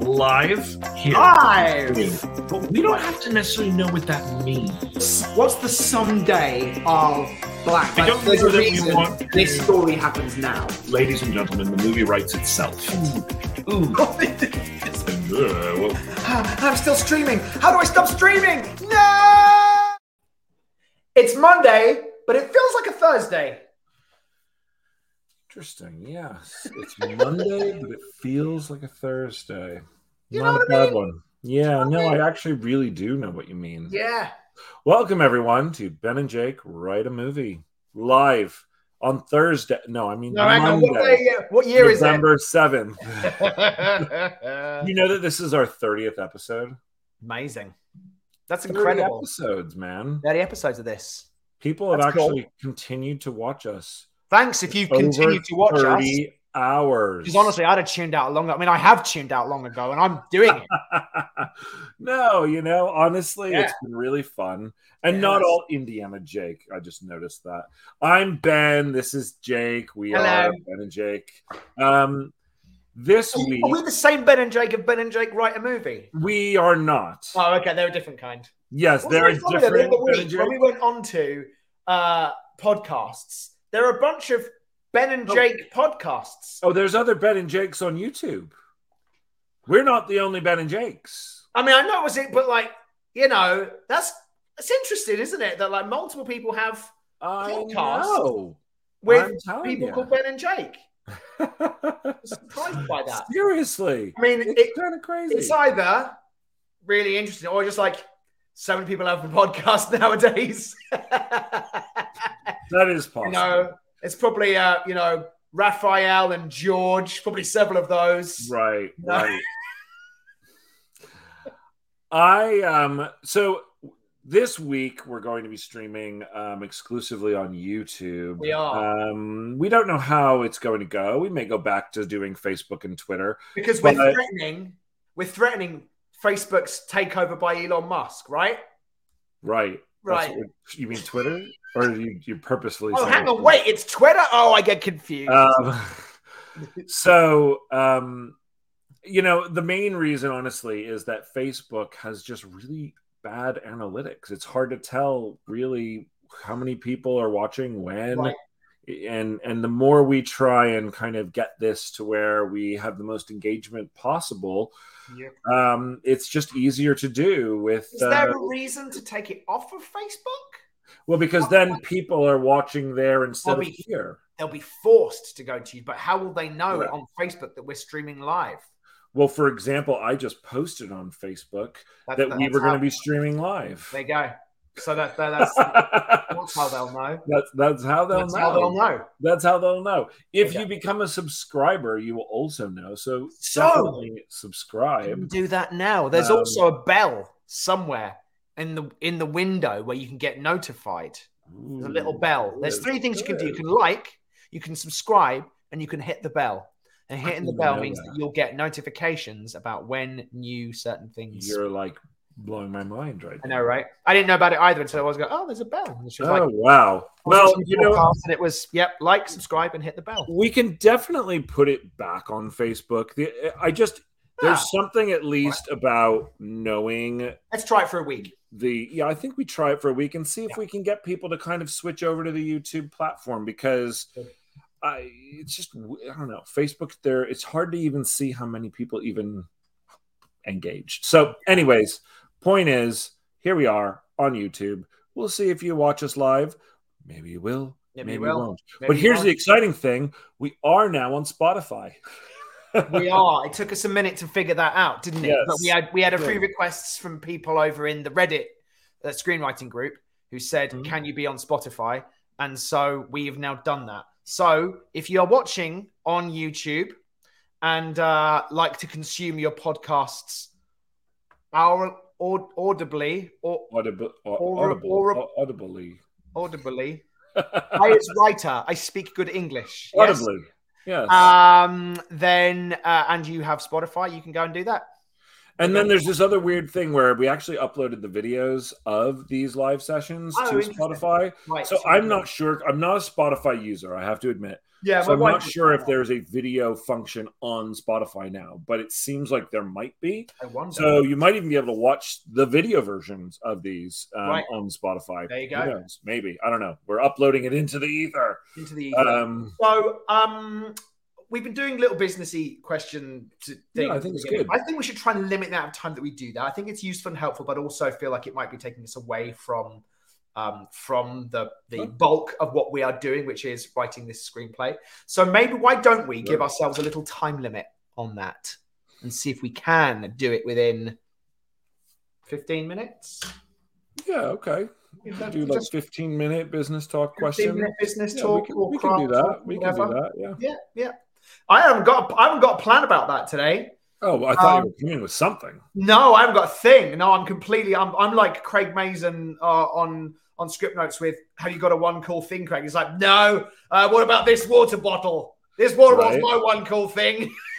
Live here. Live! But we don't have to necessarily know what that means. What's the someday of black? I don't there's know a that we reason this story happens now. Ladies and gentlemen, the movie writes itself. Ooh. Uh, well, I'm still streaming. How do I stop streaming? No! It's Monday, but it feels like a Thursday. Interesting. Yes, it's Monday, but it feels like a Thursday. You Not know a what I bad mean? one. Yeah, no, I actually really do know what you mean. Yeah. Welcome everyone to Ben and Jake Write a Movie live on Thursday. No, I mean No, hang on. What, Monday, day- what year is it? November seventh. you know that this is our thirtieth episode. Amazing. That's incredible. episodes, man. 30 episodes of this. People have That's cool. actually continued to watch us. Thanks if you over continue to watch us. 30 hours. Because honestly, I'd have tuned out long. I mean, I have tuned out long ago, and I'm doing it. no, you know, honestly, Yeah. it's been really fun. And Yes. not all Indiana Jake. I just noticed that. I'm Ben. This is Jake. We Hello. are Ben and Jake. Um, this Are week, we the same Ben and Jake of Ben and Jake write a movie? we are not. Oh, okay, they're a different kind. yes, they're funny, though, the different. other week, when we went on to uh, podcasts, there are a bunch of Ben and Oh. Jake podcasts. Oh, there's other Ben and Jakes on YouTube. We're not the only Ben and Jakes. I mean, I know it was it, but like, you know, that's that's interesting, isn't it? That like multiple people have I Podcast? know. with people ya. called Ben and Jake. I'm surprised by that. Seriously. I mean, It's it, kind of crazy. it's either really interesting or just like so many people have a podcast nowadays. that is possible. you know, it's probably uh, you know, Raphael and George, probably several of those. Right, right. I um so this week we're going to be streaming um exclusively on YouTube. We are. Um we don't know how it's going to go. We may go back to doing Facebook and Twitter. Because we're But- threatening we're threatening Facebook's takeover by Elon Musk, right? Right. Right. you mean Twitter? Or you you purposefully Oh, hang on, wait, it's Twitter? Oh, I get confused. Um, so, um, you know, the main reason, honestly, is that Facebook has just really bad analytics. It's hard to tell really how many people are watching when. Right. And and the more we try and kind of get this to where we have the most engagement possible, Yep. um, it's just easier to do with. Is there uh, a reason to take it off of Facebook? Well, because then people are watching there instead Well, of here. They'll be forced to go to you, but how will they know Right. on Facebook that we're streaming live? Well, for example, I just posted on Facebook That- that we were going to be streaming live. There you go. So that, that that's, that's how they'll know. that's that's how they'll That's know. how they'll know. That's how they'll know. If Okay. you become a subscriber, you will also know. So, So- definitely subscribe. do that now. There's Um, also a bell somewhere in the in the window where you can get notified. There's a little bell. There's three things you can do. You can like, you can subscribe, and you can hit the bell. And hitting the bell means that. that you'll get notifications about when new certain things. You're like blowing my mind right I know, right? I didn't know about it either until I was going, oh, there's a bell. And she oh, was Oh like, wow! Well, you know, and it was, yep, like, subscribe, and hit the bell. we can definitely put it back on Facebook. The, I just there's Ah. something at least about knowing Let's try it for a week. the yeah i think we try it for a week and see if we can get people to kind of switch over to the youtube platform because i it's just i don't know facebook there it's hard to even see how many people even engaged so anyways point is here we are on youtube we'll see if you watch us live maybe you will Maybe maybe, you you will. won't Maybe but here's won't. the exciting thing we are now on spotify we are. It took us a minute to figure that out, didn't it? Yes. But we had we had a few requests from people over in the Reddit uh, screenwriting group who said, Mhm. "Can you be on Spotify?" And so we have now done that. So if you are watching on YouTube and uh, like to consume your podcasts our, aud- audibly or Audible, Or- audible, or- audibly audibly, I as writer, I speak good English. audibly yes Um, then uh, and you have Spotify, you can go and do that. And then there's this other weird thing where we actually uploaded the videos of these live sessions Oh, to. Spotify. Right. So I'm not sure. I'm not a Spotify user. I have to admit. Yeah, So I'm not sure if there's a video function on Spotify now, but it seems like there might be. I wonder. So you might even be able to watch the video versions of these um, Right. on Spotify. There you go. knows? Maybe I don't know. We're uploading it into the ether. into the ether. Um, So, um, we've been doing little businessy question to things. Yeah, I think it's good. I think we should try and limit the amount of time that we do that. I think it's useful and helpful, but also feel like it might be taking us away from um, from the the bulk of what we are doing, which is writing this screenplay. So maybe why don't we give ourselves a little time limit on that and see if we can do it within fifteen minutes? yeah. Okay. Do like Just 15 minute business talk question. business Yeah, talk we can, or we can do that. We can do that. Yeah. Yeah, yeah. I haven't got I haven't got a plan about that today. Oh, I thought Um, you were coming with something. No, I haven't got a thing. No, I'm completely. I'm. I'm like Craig Mazin uh, on on script notes with "Have you got a one cool thing, Craig?" He's like, "No. Uh, what about this water bottle? This water Right. bottle's my one cool thing."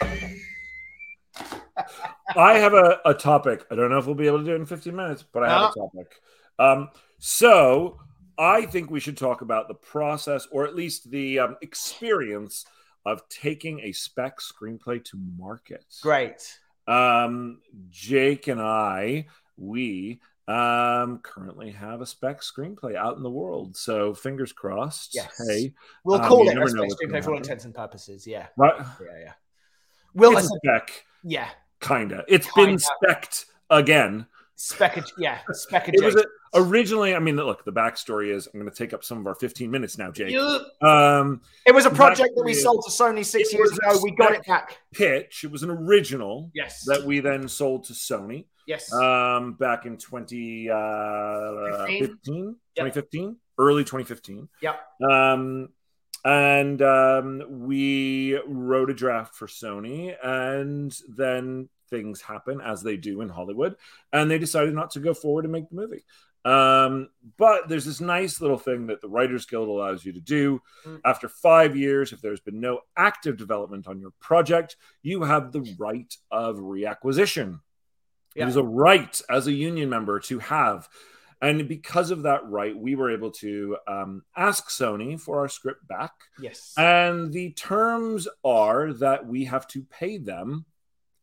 I have a, a topic. I don't know if we'll be able to do it in 15 minutes, but I have a topic. Um, so I think we should talk about the process, or at least the um, experience of taking a spec screenplay to market. Great. Um, Jake and I, we um, currently have a spec screenplay out in the world. So fingers crossed. Yes. Hey, We'll Um, call it a know space what's gonna screenplay for all intents and purposes. Yeah, what? yeah, yeah. Will It's spec, yeah, kinda. It's been Kinda. specced again. spec. Yeah, spec. It was a, originally. I mean, look. The backstory is. I'm going to take up some of our 15 minutes now, Jake. Um, It was a project that we sold to Sony six years ago. We got it back. pitch. It was an original Yes. that we then sold to Sony. Yes. um, back in 2015, 15? 2015, early 2015. Yep. Um, and um, we wrote a draft for Sony, and then things happen as they do in Hollywood, and they decided not to go forward and make the movie. Um, but there's this nice little thing that the Writers Guild allows you to do. Mm. After five years, if there's been no active development on your project, you have the right of reacquisition. Yeah. It is a right as a union member to have. And because of that right, we were able to um, ask Sony for our script back. yes. And the terms are that we have to pay them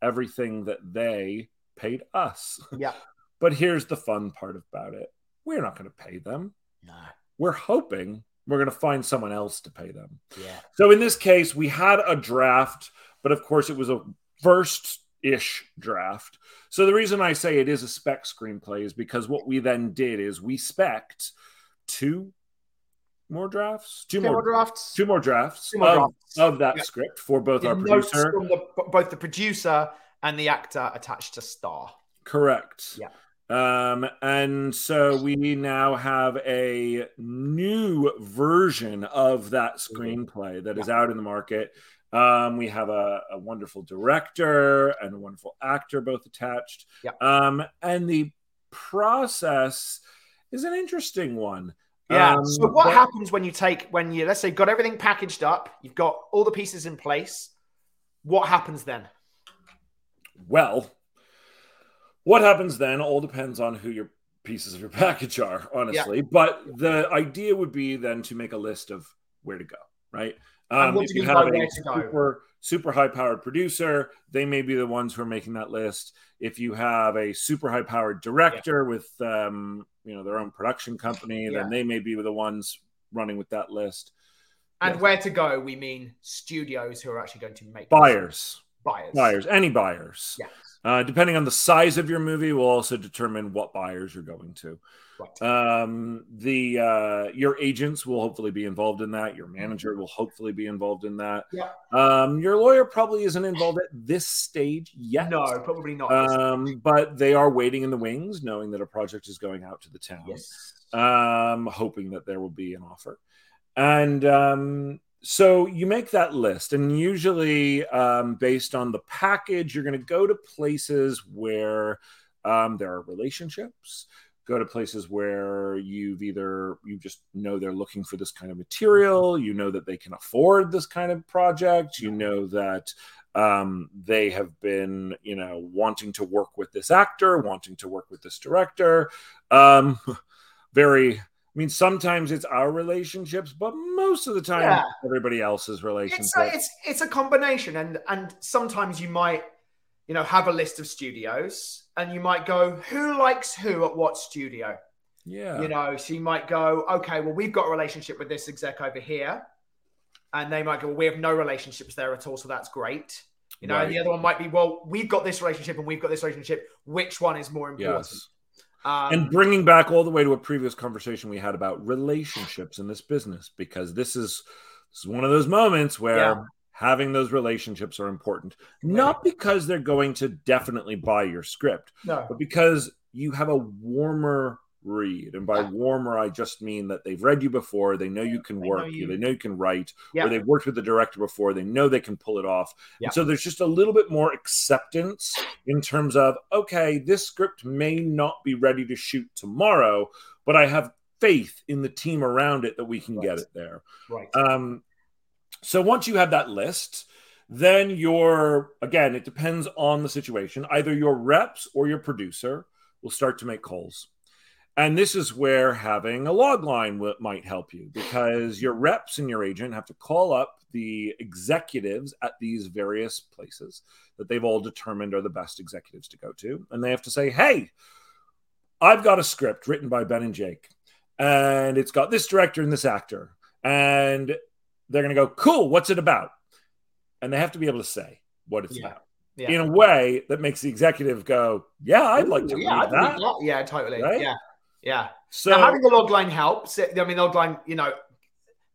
everything that they paid us. yeah. But here's the fun part about it we're not going to pay them. No. We're hoping we're going to find someone else to pay them. Yeah. So in this case, we had a draft, but of course, it was a first ish draft. So the reason I say it is a spec screenplay is because what we then did is we spec'd two more drafts, two Two more, more drafts. two more drafts, Two more of, drafts. of that Yeah. script for both our producer. from the, both the producer and the actor attached to star. Correct. Yeah. Um, and so we now have a new version of that screenplay that is out in the market. Um, we have a, a wonderful director and a wonderful actor both attached. Yeah. Um, and the process is an interesting one. Yeah. Um, so what but- happens when you take when you let's say got everything packaged up, you've got all the pieces in place. What happens then? Well, what happens then all depends on who your pieces of your package are, honestly. But the idea would be then to make a list of where to go, right? Um, what if you you have a where to go? super super high powered producer, they may be the ones who are making that list. If you have a super high powered director with um, you know their own production company, Yeah. then they may be the ones running with that list. And Yes. where to go, we mean studios who are actually going to make Buyers, Buyers. buyers, any buyers. Yeah. Uh, depending on the size of your movie, will also determine what buyers you're going to. Right. Um, the uh, your agents will hopefully be involved in that. Your manager will hopefully be involved in that. Yeah. Um, your lawyer probably isn't involved at this stage yet. no, probably not. Um, but they are waiting in the wings, knowing that a project is going out to the town yes. um, hoping that there will be an offer. And um, so you make that list, and usually, um, based on the package, you're going to go to places where um, there are relationships. Go to places where you've either you just know they're looking for this kind of material, you know that they can afford this kind of project, you know that um, they have been, you know, wanting to work with this actor, wanting to work with this director. Um, very I mean, sometimes it's our relationships, but most of the time, Yeah. everybody else's It's relationships. a, it's it's a combination, and and sometimes you might, you know, have a list of studios, and you might go, who likes who at what studio? yeah. You know, so you might go, okay, well, we've got a relationship with this exec over here, and they might go, well, we have no relationships there at all, so that's great. You know, and the other one might be, well, we've got this relationship and we've got this relationship. Which one is more important? Yes. Um, and bringing back all the way to a previous conversation we had about relationships in this business because this is this is one of those moments where Yeah. Having those relationships are important not because they're going to definitely buy your script no, but because you have a warmer read and by warmer i just mean that they've read you before they know you can work know you. they know you can write Yeah. or they've worked with the director before they know they can pull it off Yeah. and so there's just a little bit more acceptance in terms of okay this script may not be ready to shoot tomorrow but i have faith in the team around it that we can get it there right. um, so once you have that list, then your again, it depends on the situation. Either your reps or your producer will start to make calls. And this is where having a log line w- might help you because your reps and your agent have to call up the executives at these various places that they've all determined are the best executives to go to. And they have to say, hey, I've got a script written by Ben and Jake, and it's got this director and this actor. And they're going to go, cool, what's it about? And they have to be able to say what it's Yeah. about Yeah. in a way that makes the executive go, yeah, I'd like to Ooh, read yeah, that. Yeah, totally. Right? Yeah, yeah. So, now having the log line helps. I mean, the log line, you know,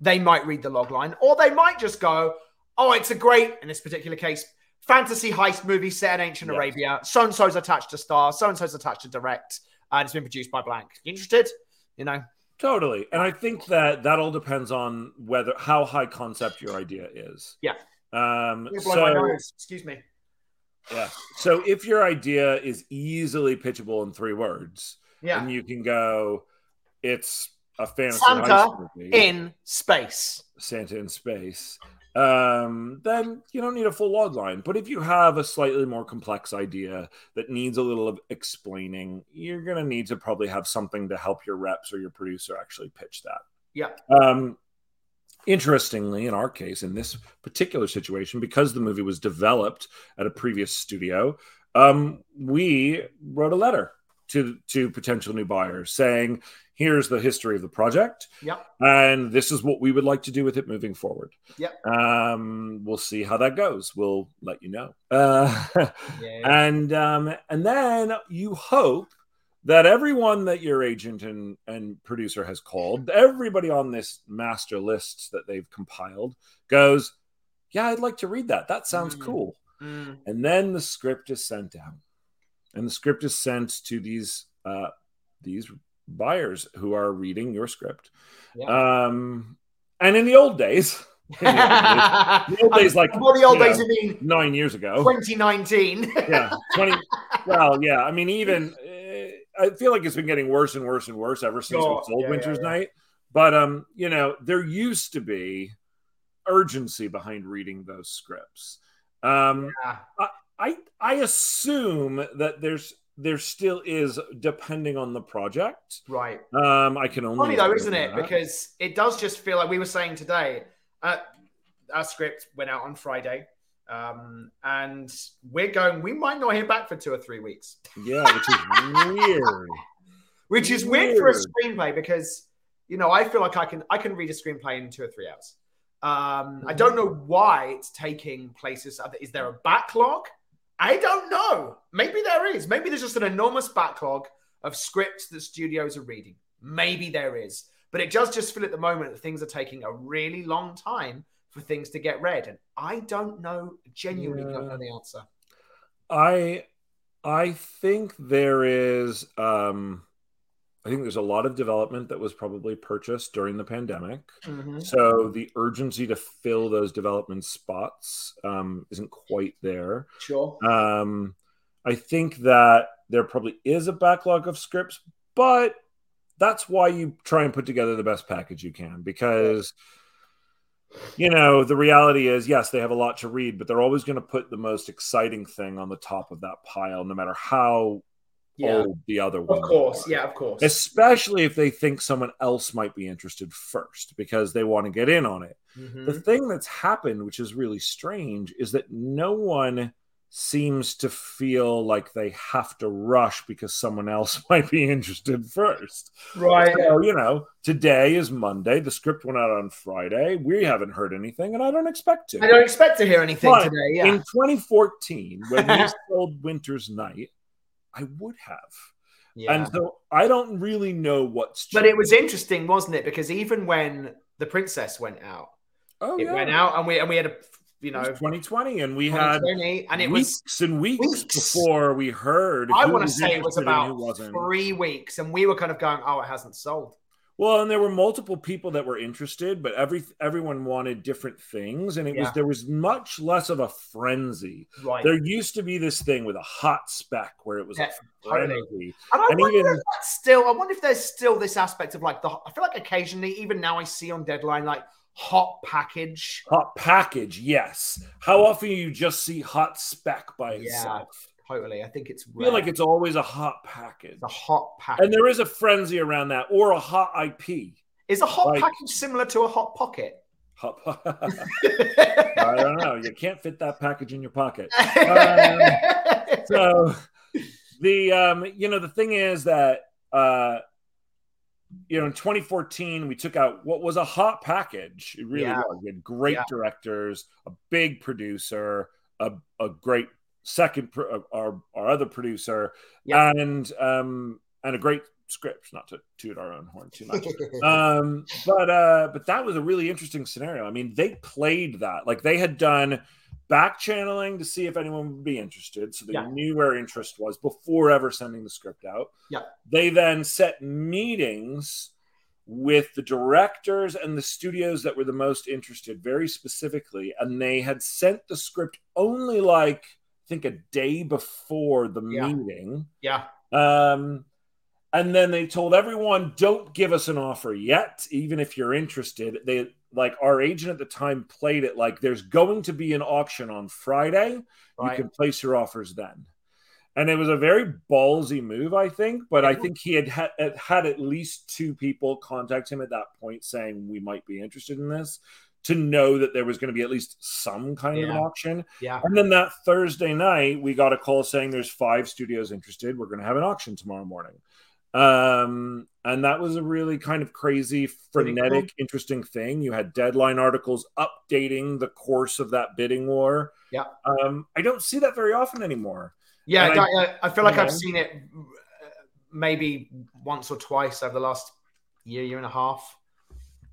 they might read the log line, or they might just go, "Oh, it's a great." In this particular case, fantasy heist movie set in ancient Yes. Arabia. So and so's attached to star. So and so's attached to direct, and it's been produced by blank. You interested? You know. Totally. And I think that that all depends on whether how high concept your idea is. Yeah. Um, You're blowing my so. Excuse me. yeah. So if your idea is easily pitchable in three words, Yeah. and you can go, it's a fantasy Santa. In space. Santa in space, um, then you don't need a full log line. But if you have a slightly more complex idea that needs a little of explaining, you're going to need to probably have something to help your reps or your producer actually pitch that. Yeah. Um, interestingly, in our case, in this particular situation, because the movie was developed at a previous studio, um, we wrote a letter to to potential new buyers saying, "Here's the history of the project, Yep. and this is what we would like to do with it moving forward." Yep. Um, we'll see how that goes. We'll let you know. Uh, Yeah. and um, and then you hope that everyone that your agent and and producer has called, everybody on this master list that they've compiled, goes, "Yeah, I'd like to read that. That sounds Mm. cool." Mm, And then the script is sent out, and the script is sent to these uh, these buyers who are reading your script. yeah. Um, and in the old days, the old days, the old days, like What the old days know, you mean? nine years ago, 2019. yeah, 20. well, yeah. I mean, even uh, I feel like it's been getting worse and worse and worse ever since we sold Yeah, Winter's yeah. Night. But um, you know, there used to be urgency behind reading those scripts. Um, Yeah. I I assume that there's there still is, depending on the project. Right. Um, I can only Funny though, isn't it? that. Because it does just feel like we were saying today. Uh, our script went out on Friday, um, and we're going. We might not hear back for two or three weeks, yeah, which is weird. which is weird, for a screenplay because you know I feel like I can I can read a screenplay in two or three hours. Um, I don't know why it's taking places. Is there a backlog? I don't know. Maybe there is. Maybe there's just an enormous backlog of scripts that studios are reading. Maybe there is. But it does just feel at the moment that things are taking a really long time for things to get read. And I don't know, genuinely don't know the answer. I I think there is um I think there's a lot of development that was probably purchased during the pandemic. Mhm. So the urgency to fill those development spots um, isn't quite there. Sure. Um, I think that there probably is a backlog of scripts, but that's why you try and put together the best package you can because you know the reality is yes they have a lot to read but they're always going to put the most exciting thing on the top of that pile no matter how Yeah. the other one. Of course, yeah, of course. Especially if they think someone else might be interested first because they want to get in on it. Mhm. The thing that's happened, which is really strange, is that no one seems to feel like they have to rush because someone else might be interested first. Right. So, you know, today is Monday. The script went out on Friday. We haven't heard anything, and I don't expect to. I don't expect to hear anything But today. Yeah. In 2014, when we sold Winter's Night, I would have. yeah. And so I don't really know what's but it was interesting, wasn't it? Because even when the princess went out, oh, it yeah. went out, and we and we had a you know 2020, and we had and it was weeks and weeks, weeks. before we heard. I want to say it was about three weeks, and we were kind of going, "Oh, it hasn't sold." Well, and there were multiple people that were interested, but every everyone wanted different things, and it was there was much less of a frenzy. Right. There used to be this thing with a hot spec where it was Yeah, a totally. frenzy. And I And wonder even- if that's still. I wonder if there's still this aspect of like the. I feel like occasionally, even now, I see on Deadline like hot package. Hot package, yes. How often you just see hot spec by Yeah. itself? Totally, I think it's. I feel like it's always a hot package. the hot package. And there is a frenzy around that, or a hot IP. Is a hot like- package similar to a hot pocket? Hot, I don't know. You can't fit that package in your pocket. Um, so the um you know the thing is that uh you know in 2014 we took out what was a hot package it really Yeah. was we had great Yeah. directors a big producer a, a great second pro- uh, our our other producer Yeah. and um and a great script not to toot our own horn too much um but uh but that was a really interesting scenario i mean they played that like they had done back channeling to see if anyone would be interested so they Yeah. knew where interest was before ever sending the script out Yeah. they then set meetings with the directors and the studios that were the most interested very specifically and they had sent the script only like think a day before the Yeah. meeting yeah, um, and then they told everyone, don't give us an offer yet, even if you're interested. They like our agent at the time played it like there's going to be an auction on Friday. right. You can place your offers then. And it was a very ballsy move, I think. But I think he had had, had at least two people contact him at that point saying we might be interested in this to know that there was going to be at least some kind of an auction. yeah, And then that Thursday night, we got a call saying there's five studios interested. We're going to have an auction tomorrow morning. Um, and that was a really kind of crazy, frenetic, cool. interesting thing. You had deadline articles updating the course of that bidding war. Yeah. Um, I don't see that very often anymore. yeah. I, I- I, feel like I've seen it uh, maybe once or twice over the last year, year and a half.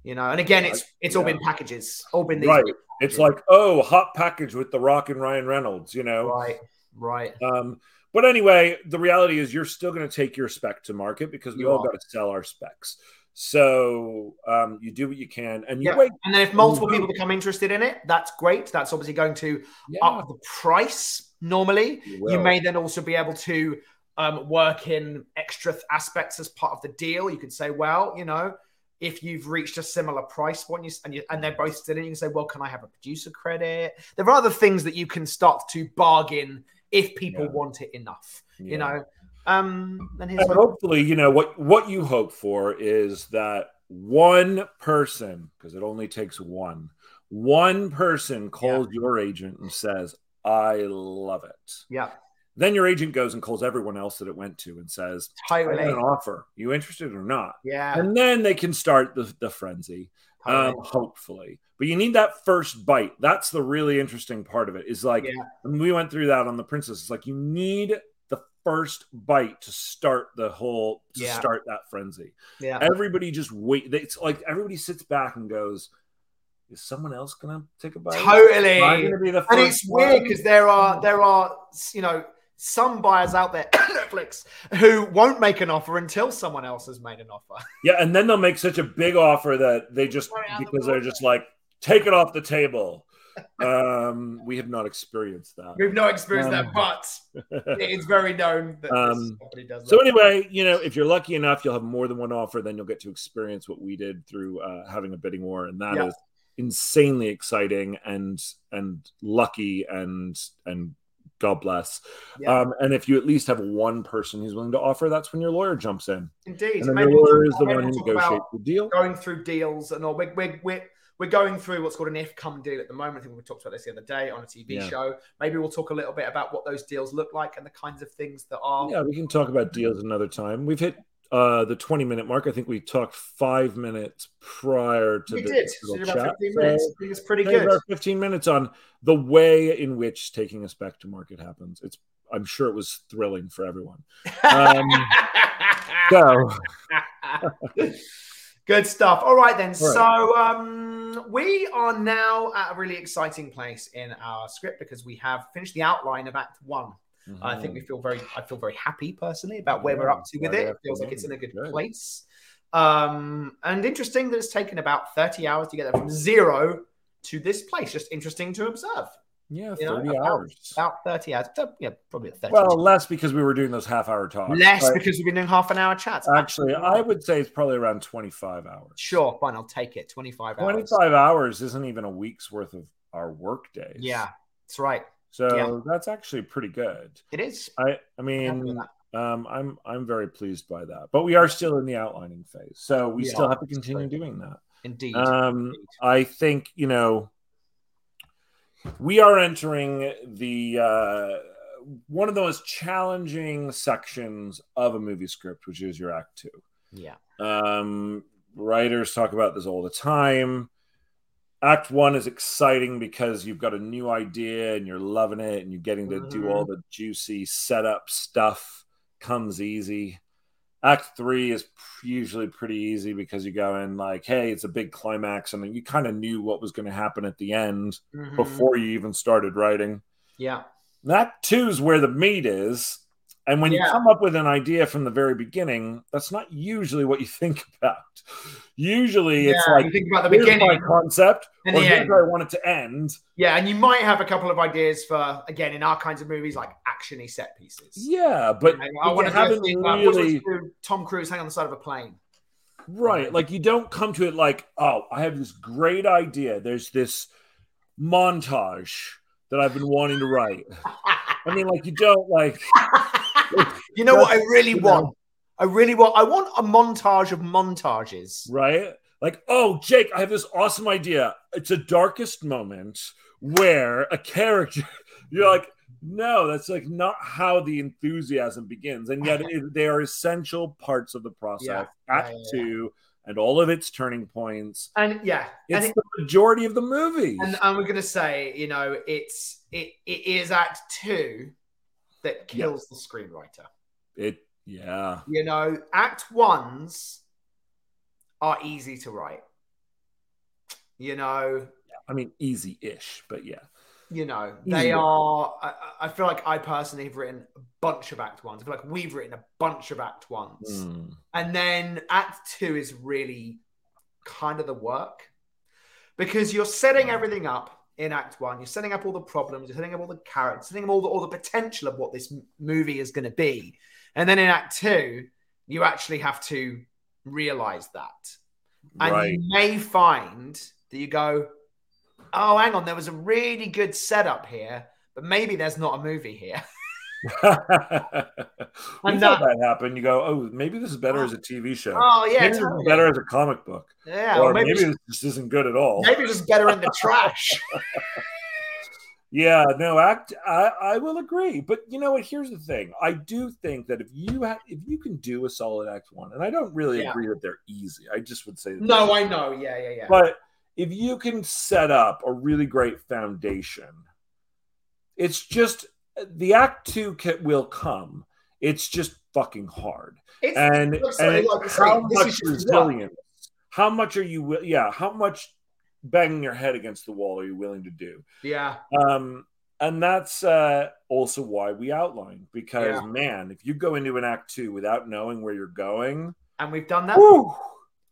You know, and again, it's it's all Yeah. been packages, all been these. Right. It's like, oh, hot package with The Rock and Ryan Reynolds, you know? right, right. Um, but anyway, the reality is you're still going to take your spec to market because we You all got to sell our specs. So um, you do what you can, and you Yeah. wait. And then if multiple people become interested in it, that's great. That's obviously going to Yeah, up the price normally. you You may then also be able to um, work in extra th- aspects as part of the deal. You could say, well, you know, if you've reached a similar price point you, and, you, and they're both still in, you can say, well, can I have a producer credit? There are other things that you can start to bargain if people Yeah. want it enough. Yeah. You know, um, and here's And hopefully, you know what what you hope for is that one person, because it only takes one, one person calls your agent and says, "I love it." yeah, Then your agent goes and calls everyone else that it went to and says, "I got totally. an offer. You interested or not?" Yeah, And then they can start the, the frenzy. totally. um, hopefully. But you need that first bite. That's the really interesting part of it. Is like, Yeah. and we went through that on the Princess. It's like you need the first bite to start the whole to Yeah. start that frenzy. yeah. Everybody just wait. It's like everybody sits back and goes, "Is someone else gonna take a bite? Totally. Am I gonna be the first and it's weird because there are there are you know some buyers out there netflix who won't make an offer until someone else has made an offer Yeah, and then they'll make such a big offer that they just Right out the because they're just like take it off the table. Um, we have not experienced that. we've not experienced Um, that but it's very known that Um, company does So that. anyway, you know, if you're lucky enough, you'll have more than one offer. Then you'll get to experience what we did through uh, having a bidding war, and that is Yeah. insanely exciting and and lucky and and God bless. Yeah. Um, and if you at least have one person who's willing to offer, that's when your lawyer jumps in. Indeed. And your lawyer is the one who we'll talk about negotiates the deal. Going through deals and all. We're, we're, we're, we're going through what's called an if come deal at the moment. I think we talked about this the other day on a TV Yeah. show. Maybe we'll talk a little bit about what those deals look like and the kinds of things that are. Yeah, we can talk about deals another time. We've hit uh, the 20 minute mark. I think we talked five minutes prior to we the did. So about chat. 15 So- minutes. I think it's pretty good. about 15 minutes on the way in which taking us back to market happens. It's I'm sure it was thrilling for everyone. Um, So Good stuff. All right then. All So um, we are now at a really exciting place in our script because we have finished the outline of Act One. I think we feel very. I feel very happy personally about where we're up to with Yeah, it. It feels like it's in a good good. place. Um, and interesting that it's taken about thirty hours to get there from zero to this place. Just interesting to observe. yeah, you know, 30 about- hours. About thirty hours. So, Yeah, probably thirty. Well, less because we were doing those half hour talks. less because we've been doing half an hour chats. actually, I would say it's probably around 25 hours. Sure, fine. I'll take it. Twenty-five hours. 25 hours isn't even a week's worth of our work days. Yeah, that's right. So Yeah. that's actually pretty good. It is. I I mean, um, I'm I'm very pleased by that. But we are still in the outlining phase, so we We still have to continue doing that. Indeed. Um, Indeed. I think you know we are entering the uh, one of the most challenging sections of a movie script, which is your act two. Yeah. Um, writers talk about this all the time. Act one is exciting because you've got a new idea and you're loving it and you're getting to do Mhm. all the juicy setup stuff. Comes easy. Act three is usually pretty easy because you go in like, hey, it's a big climax, and you kind of knew what was going to happen at the end Mhm. before you even started writing. Yeah. Act two is where the meat is. And when you come up with an idea from the very beginning, that's not usually what you think about. Usually it's like, you think about the here's beginning. my concept, and or the here's end. where I want it to end. Yeah, and you might have a couple of ideas for again in our kinds of movies like actiony set pieces. Yeah, but I, you want to a thing, uh, what was really Tom Cruise hang on the side of a plane. right. Like you don't come to it like, oh, I have this great idea. There's this montage that I've been wanting to write. I mean, like you don't like you know what I really you know. want? I really want. I want a montage of montages. right? Like, oh, Jake, I have this awesome idea. It's a darkest moment where a character, you're like, no, that's like not how the enthusiasm begins. And yet it, they are essential parts of the process. Yeah. Act Yeah, yeah, two and all of its turning points. And yeah, and, It's it- the majority of the movie. and and we're gonna say, you know, it's it it is Act Two that kills the screenwriter. It, yeah. You know, Act Ones are easy to write. You know, I mean, easy ish, but yeah. you know, Easy they are. I, I feel like I personally have written a bunch of Act Ones. I feel like we've written a bunch of Act Ones, Mm. and then Act Two is really kind of the work because you're setting everything up in Act One. You're setting up all the problems. You're setting up all the characters, setting up all the all the potential of what this movie is going to be, and then in Act Two, you actually have to realize that. And Right. you may find that you go, oh, hang on, there was a really good setup here, but maybe there's not a movie here. And that- that happened. You go, oh, maybe this is better as a TV show. Oh, yeah, maybe totally. better as a comic book. Yeah, or or maybe, maybe, this just isn't good at all. maybe it's just better in the trash. Yeah, no, act. I, I will agree, but you know what? Here's the thing. I do think that if you ha- if you can do a solid act one, and I don't really Yeah. agree that they're easy. I just would say no, I know. Yeah, yeah, yeah. But if you can set up a really great foundation, it's just the act two ca- will come. It's just fucking hard, It's, and and like how much is resilience? How much are you? Yeah, how much banging your head against the wall are you willing to do? yeah, Um, and that's uh, also why we outline because Yeah. man, if you go into an act two without knowing where you're going, and we've done that. whew,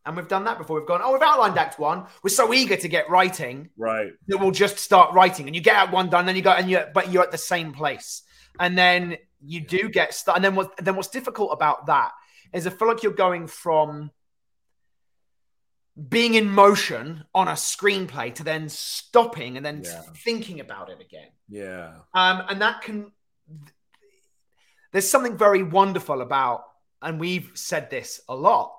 And we've done that before. We've gone, oh, we've outlined Act One. We're so eager to get writing right? that we'll just start writing. And you get Act One done, then you go, and you, but you're at the same place. And then you do get stuck. And then what? Then what's difficult about that is I feel like you're going from being in motion on a screenplay to then stopping and then Yeah. thinking about it again. Yeah, Um, and that can there's something very wonderful about, and we've said this a lot.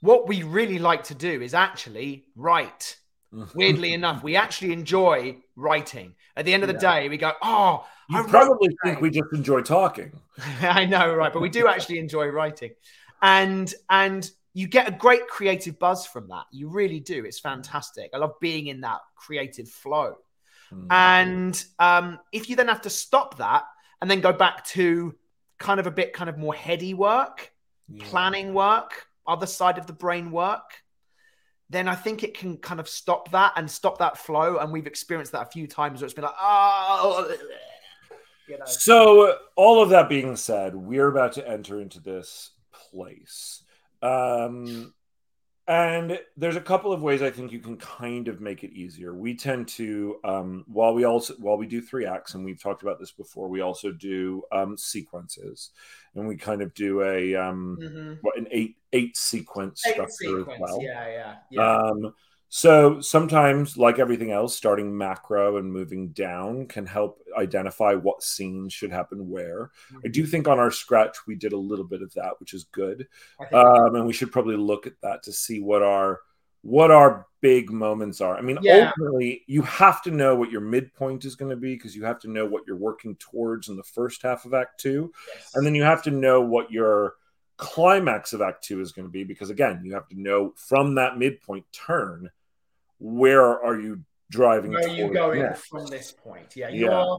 What we really like to do is actually write. Weirdly enough, we actually enjoy writing. At the end of the Yeah. day, we go, "Oh, You wrote probably think we just enjoy talking. I know, right? But we do actually enjoy writing, and and you get a great creative buzz from that. You really do. It's fantastic. I love being in that creative flow. Hmm. And um, if you then have to stop that and then go back to kind of a bit kind of more heady work, Yeah. planning work, other side of the brain work, then I think it can kind of stop that and stop that flow. And we've experienced that a few times where it's been like, oh, you know. So, all of that being said, we're about to enter into this place. Um, and there's a couple of ways I think you can kind of make it easier. We tend to, um, while we also while we do three acts, and we've talked about this before, we also do um, sequences, and we kind of do a um, Mhm. what an eight eight sequence Eight structure as well. Yeah, yeah, yeah. Um, so sometimes, like everything else, starting macro and moving down can help identify what scenes should happen where. I do think on our scratch we did a little bit of that, which is good, um, and we should probably look at that to see what our what our big moments are. I mean, Yeah. ultimately, you have to know what your midpoint is going to be because you have to know what you're working towards in the first half of Act Two, yes. and then you have to know what your climax of act two is going to be because again you have to know from that midpoint turn where are you driving where are you going next? from this point? Yeah, Yeah. you're.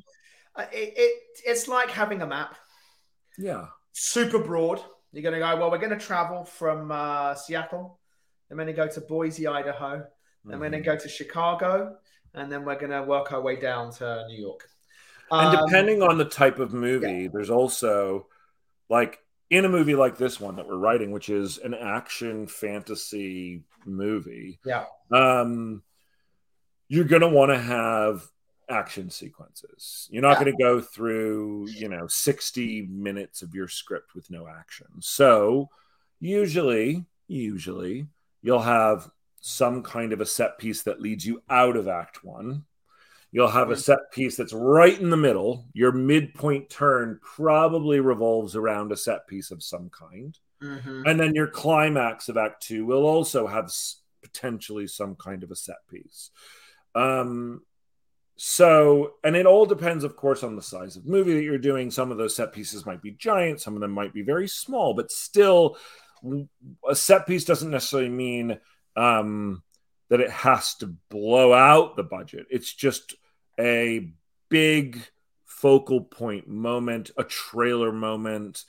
uh, It, it it's like having a map, yeah super broad. You're going to go. Well, we're going to travel from uh, Seattle. Then we're going to go to Boise, Idaho. Then we're going to go to Chicago, and then we're going to work our way down to New York. and Um, depending on the type of movie there's also like in a movie like this one that we're writing which is an action fantasy movie yeah, um you're going to want to have action sequences. You're not Yeah. going to go through you know 60 minutes of your script with no action. So usually usually you'll have some kind of a set piece that leads you out of act one you'll have a set piece that's right in the middle. Your midpoint turn probably revolves around a set piece of some kind. Mhm. and then your climax of act two will also have s- potentially some kind of a set piece. Um so and it all depends of course on the size of movie that you're doing. Some of those set pieces might be giant. Some of them might be very small but still a set piece doesn't necessarily mean um that it has to blow out the budget. It's just a big focal point moment a trailer moment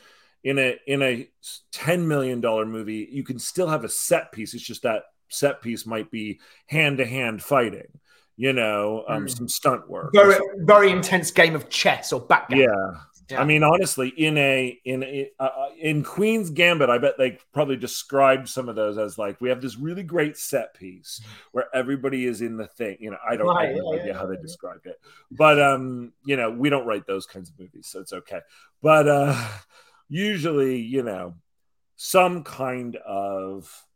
in a in a 10 million dollar movie you can still have a set piece it's just that set piece might be hand to hand fighting you know um Mm. some stunt work very very intense game of chess or backgammon. yeah Yeah. I mean, honestly, in a in a, uh, in Queen's Gambit, I bet they probably described some of those as like we have this really great set piece where everybody is in the thing. You know, I don't, I Right, have no yeah, idea yeah, how they described it, but um, you know, we don't write those kinds of movies, so it's okay. But uh, usually, you know, some kind of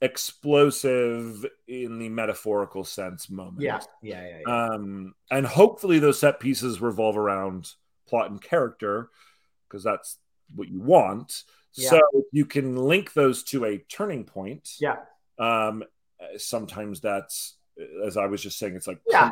explosive in the metaphorical sense moment yeah, yeah, yeah. yeah. um, and hopefully those set pieces revolve around plot and character because that's what you want. Yeah. So you can link those to a turning point. Yeah. Um, sometimes that's, as I was just saying, it's like Yeah.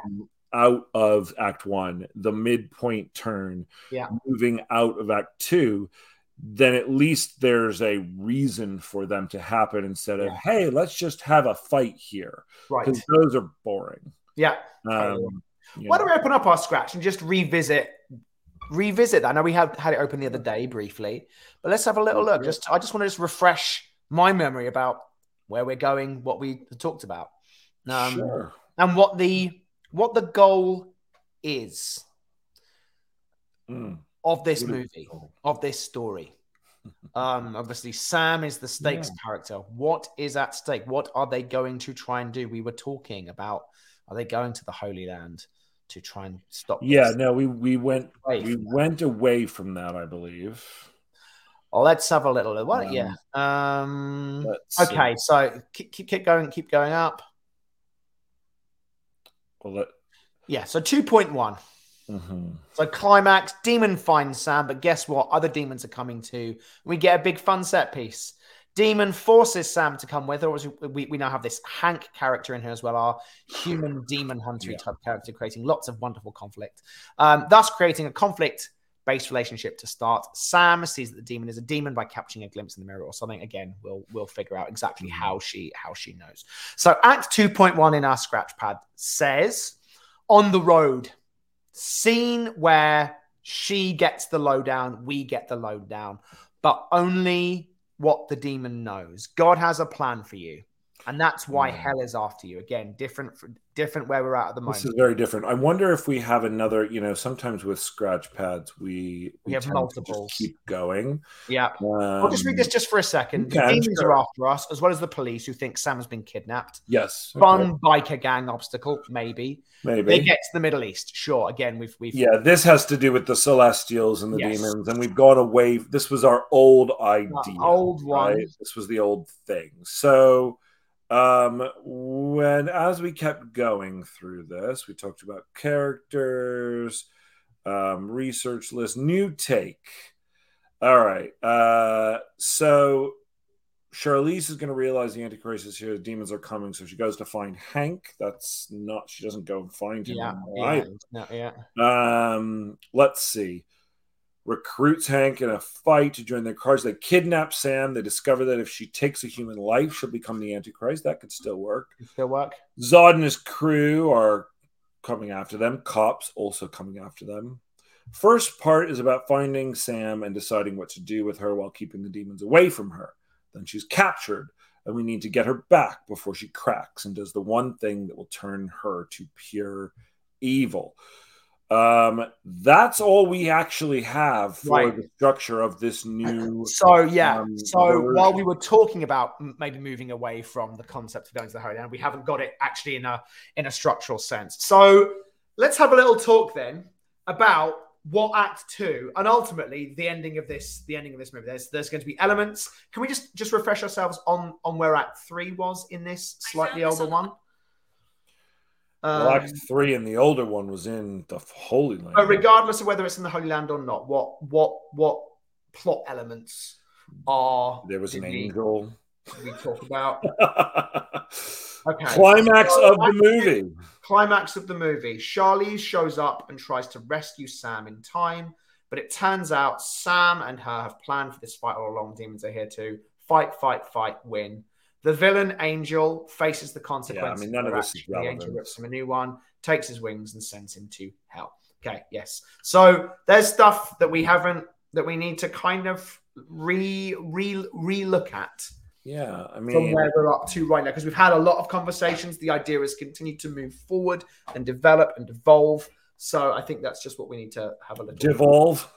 out of Act One, the midpoint turn, Yeah. moving out of Act Two. Then at least there's a reason for them to happen instead of, Yeah. hey, let's just have a fight here. right. Because those are boring. Yeah. Um, Why know. don't we open up our scratch and just revisit revisit that? I know we had had it open the other day briefly, but let's have a little look. Just I just want to just refresh my memory about where we're going, what we talked about, um, sure. and what the what the goal is Mm. of this movie, of this story. Um, obviously, Sam is the stakes character. What is at stake? What are they going to try and do? We were talking about are they going to the Holy Land to try and stop? Yeah, this? no, we we went Away we from that. went away from that, I believe. Oh, let's have a little. What? Um, yeah. Um. See. Okay. So keep, keep keep going. Keep going up. Well, let, Yeah. So two point one. Mhm. So climax, demon finds Sam, but guess what? Other demons are coming too. We get a big fun set piece. Demon forces Sam to come with her. Obviously, We, we now have this Hank character in here as well, our human demon hunter Yeah. type character, creating lots of wonderful conflict. Um, thus, creating a conflict based relationship to start. Sam sees that the demon is a demon by capturing a glimpse in the mirror or something. Again, we'll we'll figure out exactly how she how she knows. So Act 2.1 in our scratch pad says on the road, scene where she gets the lowdown, we get the lowdown, but only what the demon knows. God has a plan for you. And that's why Mm. hell is after you. Again, different different where we're at at the moment. This is very different. I wonder if we have another. You know, sometimes with scratch pads, we We have tend to multiples. Keep going. yeah. I'll just read Um, this just for a second. The demons sure. are after us, as well as the police who think Sam has been kidnapped. Yes. okay, Fun biker gang obstacle, maybe. Maybe. They get to the Middle East. Sure. Again, we've we've Yeah, this has to do with the Celestials and the Yes. demons, and we've gone away. This was our old idea, old one. right? This was the old thing. So, um, when as we kept going through this, we talked about characters, um, research list, new take. All right, uh, so Charlize is going to realize the Antichrist is here. The demons are coming, so she goes to find Hank. That's not. She doesn't go and find him. yeah, right? yeah, yeah. Um, let's see. Recruits Hank in a fight to join their cars. They kidnap Sam. They discover that if she takes a human life, she'll become the Antichrist. That could still work. Still work. Zod and his crew are coming after them. Cops also coming after them. First part is about finding Sam and deciding what to do with her while keeping the demons away from her. Then she's captured, and we need to get her back before she cracks and does the one thing that will turn her to pure evil. Um, that's all we actually have for Right. the structure of this new. So yeah, um, so version. while we were talking about maybe moving away from the concept of going to the Holy Land, we haven't got it actually in a in a structural sense. So let's have a little talk then about what Act Two and ultimately the ending of this the ending of this movie. There's there's going to be elements. Can we just just refresh ourselves on on where Act Three was in this slightly older one? Um, three and the older one was in the Holy Land. but regardless of whether it's in the Holy Land or not, what what what plot elements are there was an angel. we talk about? Okay. Climax So of the movie. Climax of the movie. Charlize shows up and tries to rescue Sam in time, but it turns out Sam and her have planned for this fight all along. Demons are here to fight, fight, fight, win. The villain Angel faces the consequences. Yeah, I mean, none of this is action. The Angel relevant. rips him a new one, takes his wings, and sends him to hell. Okay, yes. So there's stuff that we haven't that we need to kind of re re re look at Yeah, I mean, from where we're up to right now because we've had a lot of conversations. The idea is continue to move forward and develop and evolve. So I think that's just what we need to have a little. devolve.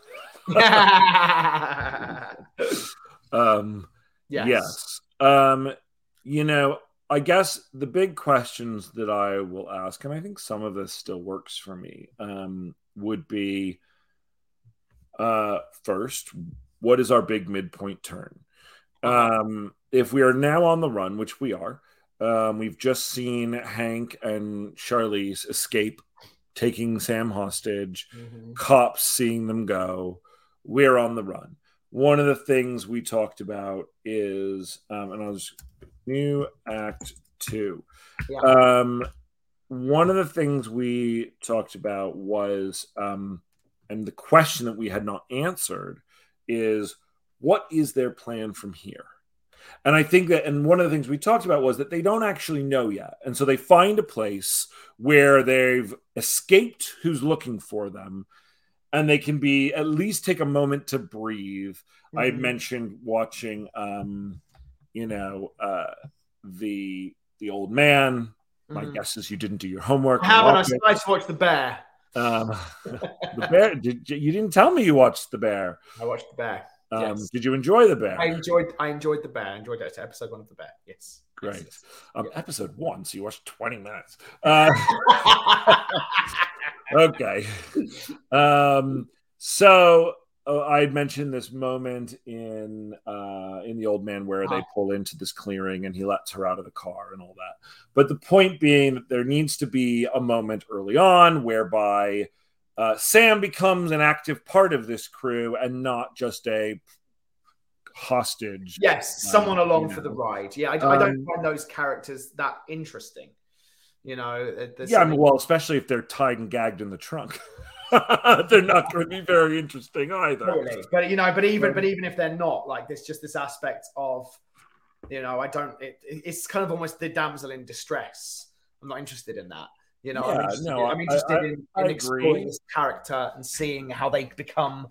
yes. Um, yes. Um, you know, I guess the big questions that I will ask, and I think some of this still works for me, um, would be uh, first, what is our big midpoint turn? Um, if we are now on the run, which we are, um, we've just seen Hank and Charlize escape, taking Sam hostage Mhm. cops seeing them go. We're on the run. One of the things we talked about is, um, and I was new act two. Yeah. Um, one of the things we talked about was, um, and the question that we had not answered is, what is their plan from here? And I think that, and one of the things we talked about was that they don't actually know yet. And so they find a place where they've escaped who's looking for them and they can be at least take a moment to breathe. I had Mhm. mentioned watching, um, you know, uh, the the old man. My Mhm. guess is you didn't do your homework. How haven't. I Watch to watch The Bear. Um, the bear. Did, you didn't tell me you watched the bear. I watched The Bear. Um, Yes. Did you enjoy the bear? I enjoyed. I enjoyed The Bear. I enjoyed that episode one of The Bear. Yes. Great. Yes, Um, Yeah. Episode one, so you watched twenty minutes. Uh, okay. Um, so uh, I had mentioned this moment in uh, in the old man where they Uh-huh. pull into this clearing and he lets her out of the car and all that. But the point being that there needs to be a moment early on whereby uh, Sam becomes an active part of this crew and not just a hostage. Yes, Um, someone along you for the ride. Yeah, I, I don't Um, find those characters that interesting. You know, Yeah, I mean, well, especially if they're tied and gagged in the trunk, they're not going to be very interesting either. Totally. But you know, but even but even if they're not, like there's just this aspect of, you know, I don't. It, it's kind of almost the damsel in distress. I'm not interested in that. You know, I'm interested, no, I'm interested I- in, I in exploring this character and seeing how they become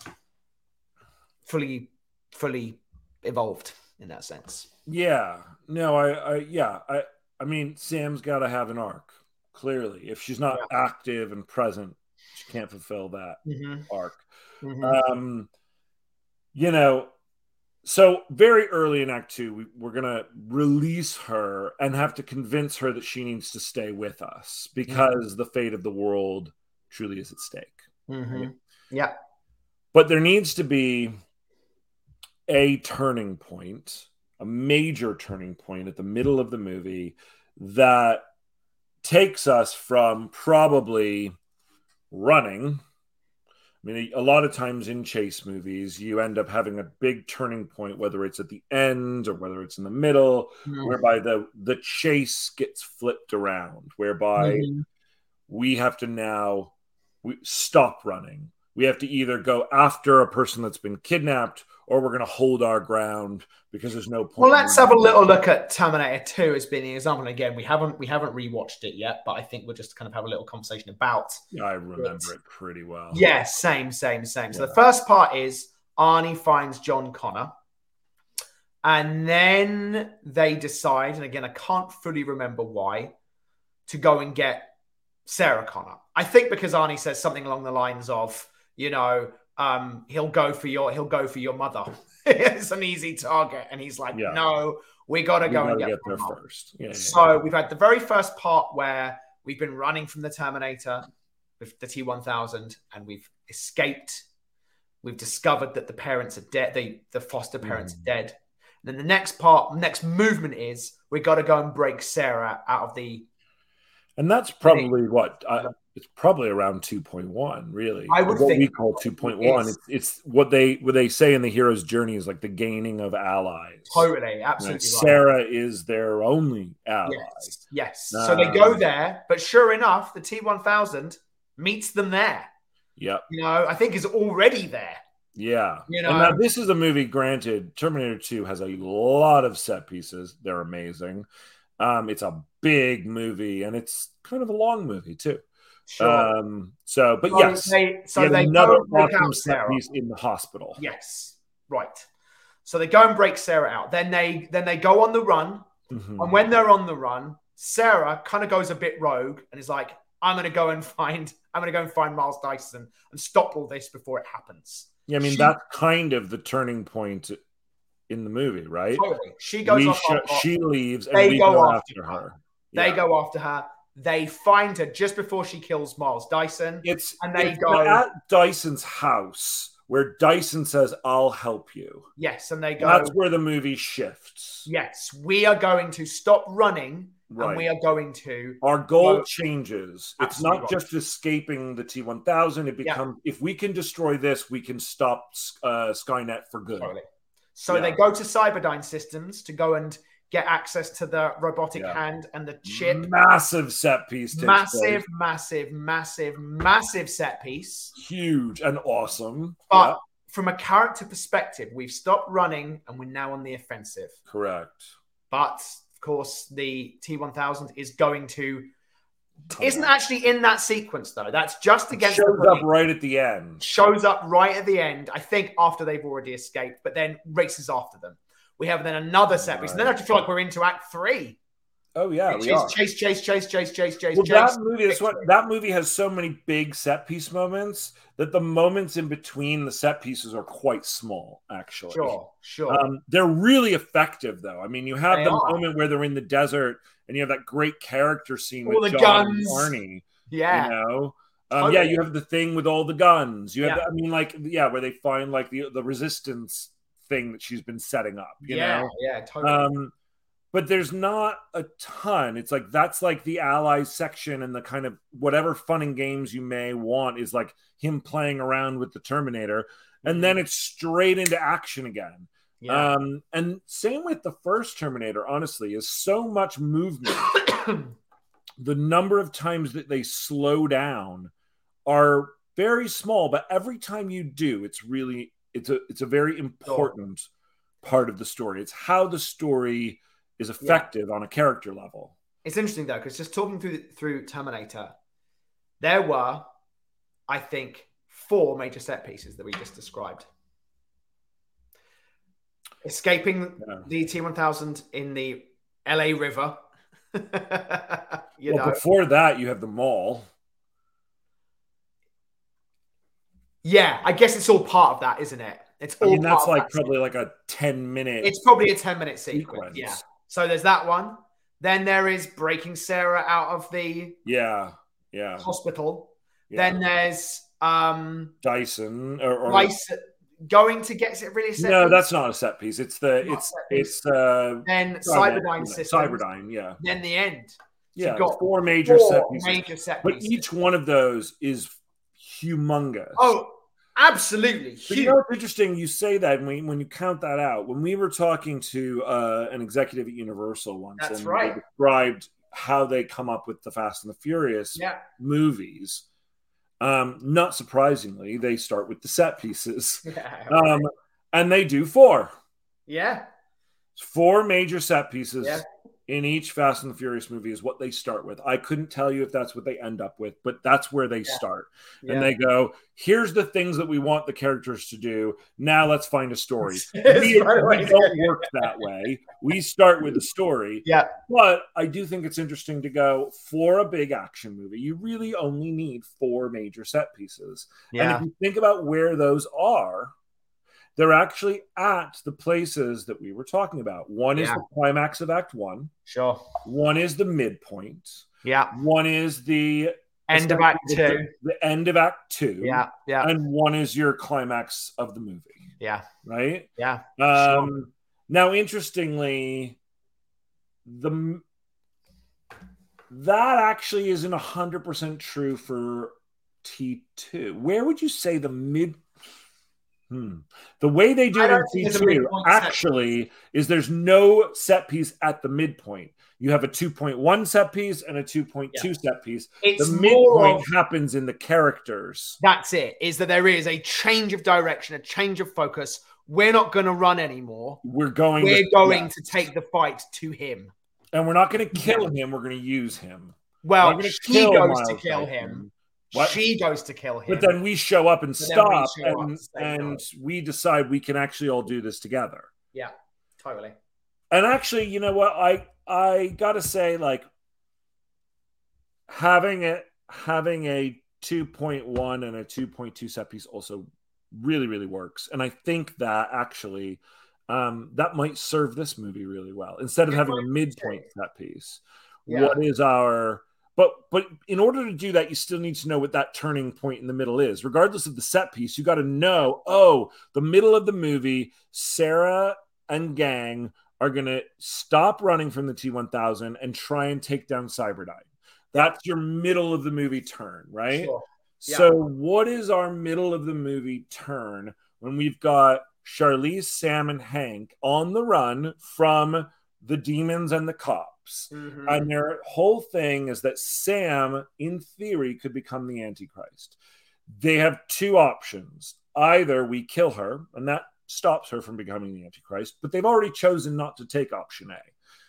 fully, fully evolved in that sense. Yeah, no, I, I, yeah, I, I mean, Sam's got to have an arc. Clearly, if she's not active and present, she can't fulfill that Mm-hmm. arc. Mm-hmm. Um, you know, so very early in Act Two, we, we're gonna release her and have to convince her that she needs to stay with us because the fate of the world truly is at stake. Mm-hmm. Yeah. But there needs to be a turning point, a major turning point at the middle of the movie that takes us from probably running. I mean, a lot of times in chase movies, you end up having a big turning point, whether it's at the end or whether it's in the middle, Mm-hmm. whereby the the chase gets flipped around, whereby Mhm. we have to now we stop running. We have to either go after a person that's been kidnapped, or we're going to hold our ground because there's no point. Well, let's have a little look at Terminator 2 as being an example. And again, we haven't we haven't rewatched it yet, but I think we'll just kind of have a little conversation about. Yeah, I remember it pretty well. Yeah, same, same, same. So Yeah. the first part is Arnie finds John Connor, and then they decide, and again, I can't fully remember why, to go and get Sarah Connor. I think because Arnie says something along the lines of, you know, um, he'll go for your he'll go for your mother. it's an easy target, and he's like, Yeah. no, we got to go gotta and get, get there first. Yeah, yeah. So we've had the very first part where we've been running from the Terminator with the T1000 and we've escaped. We've discovered that the parents are dead. The, the foster parents Mm. are dead. And then the next part, next movement is we got to go and break Sarah out of the. and that's probably what uh, it's probably around 2.1 really I would what think we call 2.1 it's- it's, it's what they what they say in the hero's journey is like the gaining of allies Totally, absolutely right. sarah is their only ally Yes, yes. so they go Um, there, but sure enough, the T1000 meets them there. yep You know, I think is already there. Yeah. You and know- now this is a movie, granted, Terminator 2 has a lot of set pieces. They're amazing. Um, it's a big movie and it's kind of a long movie too. Sure. Um, so but So yes, they, so they another go and break awesome out set piece in the hospital. Yes, right. So they go and break Sarah out. Then they then they go on the run, Mhm. and when they're on the run, Sarah kind of goes a bit rogue and is like, "I'm going to go and find I'm going to go and find Miles Dyson and stop all this before it happens." Yeah, I mean she- that's kind of the turning point in the movie, right? Totally. She goes off. sh- off- she leaves and They we go go, after after her. her. They Yeah. go after her. They find her just before she kills Miles Dyson. It's and they it's go- at Dyson's house where Dyson says, "I'll help you." Yes, and they go. That's where the movie shifts. Yes, we are going to stop running, Right. and we are going to. Our goal Well, changes. It's not right. just escaping the T1000. It Yeah. becomes if we can destroy this, we can stop uh, Skynet for good. Totally. So Yeah. they go to Cyberdyne Systems to go and get access to the robotic Yeah. hand and the chip. Massive set piece. Massive, massive, massive, massive set piece. huge, and awesome. But Yeah, from a character perspective, we've stopped running and we're now on the offensive. correct. But of course, the T1000 is going to. Isn't actually in that sequence though. That's just against shows up right at the end. shows up right at the end, I think after they've already escaped, but then races after them. We have then another set piece. And then I feel like we're into act three. Oh yeah, we chase, are. chase, chase, chase, chase, chase, chase, Well, chase. that movie, that's what, that movie has so many big set piece moments that the moments in between the set pieces are quite small, actually. Sure, sure. Um, they're really effective, though. I mean, you have They the are. moment where they're in the desert, and you have that great character scene All with the John guns. Arnie. yeah. You know, um, yeah, you have the thing with all the guns. You have, Yeah. the- I mean, like, yeah, where they find like the the resistance thing that she's been setting up. You yeah, know, yeah, totally. um, but there's not a ton. It's like that's like the allies section and the kind of whatever fun and games you may want is like him playing around with the Terminator, and then it's straight into action again. Yeah. Um, and same with the first Terminator, honestly, is so much movement. the number of times that they slow down are very small, but every time you do, it's really it's a it's a very important part of the story. It's how the story is effective on a character level. It's interesting though, because just talking through through Terminator, there were, I think, four major set pieces that we just described. Escaping Yeah. the T one thousand in the LA River. you well, know, before that, you have the mall. Yeah, I guess it's all part of that, isn't it? It's all. I mean, that's like that probably like a 10 minute It's probably a 10 minute sequence. sequence. Yeah. So there's that one. Then there is breaking Sarah out of the Yeah. Yeah. hospital. yeah. Then there's um Dyson or, or Rice going to get it really set no, that's not a set piece. It's the Not it's it's uh then Cyber- Cyberdyne system. Cyberdyne, yeah. Then the end. Yeah. got four major set pieces. major set but each one of those is humongous. oh, absolutely huge. you know, it's interesting you say that when, when you count that out. When we were talking to uh, an executive at Universal once, That's and right. described how they come up with the Fast and the Furious yeah. movies. Um, not surprisingly, they start with the set pieces, Yeah. um, and they do four, yeah. four major set pieces Yeah. In each Fast and the Furious movie is what they start with. I couldn't tell you if that's what they end up with, but that's where they Yeah. start. Yeah. and they go, "Here's the things that we want the characters to do. Now let's find a story." We, we don't work that way. We start with a story. Yeah. But I do think it's interesting to go for a big action movie. You really only need four major set pieces. Yeah. And if you think about where those are, they're actually at the places that we were talking about. One is the climax of Act One. Sure. One is the midpoint. Yeah. One is the End of Act the- Two. The end of Act Two Yeah. Yeah. and one is your climax of the movie, Yeah. right? Yeah. Um, Now, interestingly, the that actually isn't hundred percent true for T two. Where would you say the mid? Hmm. The way they do it in don't think T there's a two midpoint set. actually is there's no set piece at the midpoint. You have a 2.1 set piece and a 2.2 set piece. It's the midpoint of happens in the characters. That's it. Is that there is a change of direction, a change of focus. We're not going to run anymore. We're going. We're to- going yeah. to take the fight to him. and we're not going to kill him. We're going to use him. Well, she kill goes Miles to kill Dyson. him. What? She goes to kill him. But then we show up and then we stop, up and and and we decide we can actually all do this together. yeah, totally. And actually, you know what? I I gotta say, like having it having a 2.1 and a 2.2 set piece also really really works. And I think that actually um, that might serve this movie really well instead of having a midpoint set piece. Yeah. What is our but but in order to do that, you still need to know what that turning point in the middle is. Regardless of the set piece, you got to know, oh, the middle of the movie, Sarah and gang are going to stop running from the T1000 and try and take down Cyberdyne. That's your middle of the movie turn, right? Sure. Yeah. So, what is our middle of the movie turn when we've got Charlize, Sam, and Hank on the run from the demons and the cops? Mhm. And their whole thing is that Sam, in theory, could become the Antichrist. They have two options. Either we kill her, and that stops her from becoming the Antichrist, but they've already chosen not to take option A.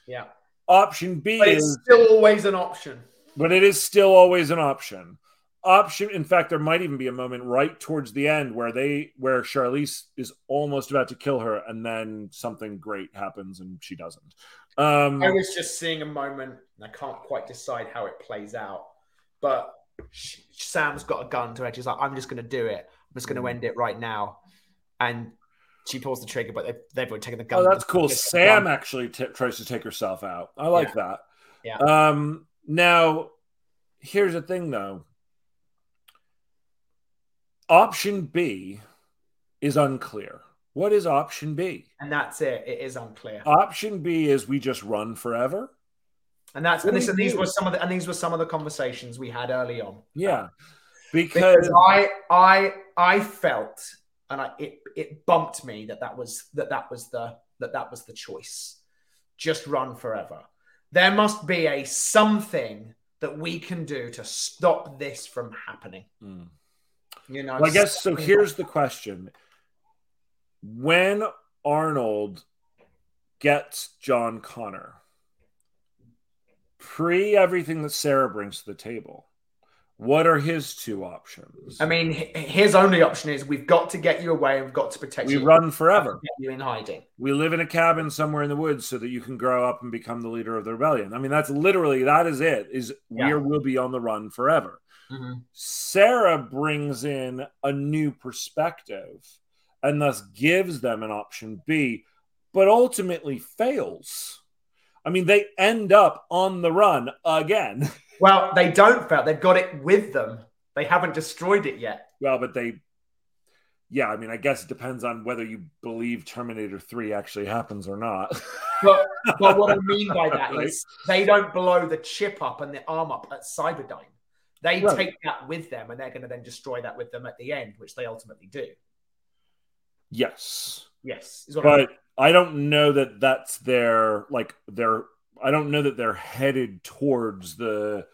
yeah, Option B but is still always an option. but it is still always an option. Option, in fact, there might even be a moment right towards the end where they where Charlize is almost about to kill her, and then something great happens and she doesn't. Um, I was just seeing a moment, and I can't quite decide how it plays out. But sh- Sam's got a gun to her. She's like, "I'm just going to do it. I'm just going to end it right now." And she pulls the trigger, but they've, they've taken the gun. Oh, that's cool. Sam actually t- tries to take herself out. I like that. Yeah. Um. Now, here's the thing, though. Option B is unclear. What is option B? And that's it. It is unclear. Option B is we just run forever. And that's What and, this, and these were some of the and these were some of the conversations we had early on. Yeah. because Because I I I felt and I it it bumped me that that was that that was the that that was the choice. Just run forever. There must be a something that we can do to stop this from happening. Mm. You know, Well, I guess so. Here's the question: When Arnold gets John Connor, pre everything that Sarah brings to the table, what are his two options? I mean, his only option is we've got to get you away. We've got to protect we you. We run forever. Get you in hiding. We live in a cabin somewhere in the woods so that you can grow up and become the leader of the rebellion. I mean, that's literally that is it. Is Yeah. we will be on the run forever. Mm-hmm. Sarah brings in a new perspective and thus gives them an option B, but ultimately fails. I mean, they end up on the run again. Well, they don't fail. They've got it with them. They haven't destroyed it yet. well, but they, yeah, I mean, I guess it depends on whether you believe Terminator 3 actually happens or not. But, but what I mean by that is Right. they don't blow the chip up and the arm up at Cyberdyne. They Right. take that with them and they're going to then destroy that with them at the end, which they ultimately do. yes. Yes. Is what I mean. But I don't know that that's their, like, their, I don't know that they're headed towards the,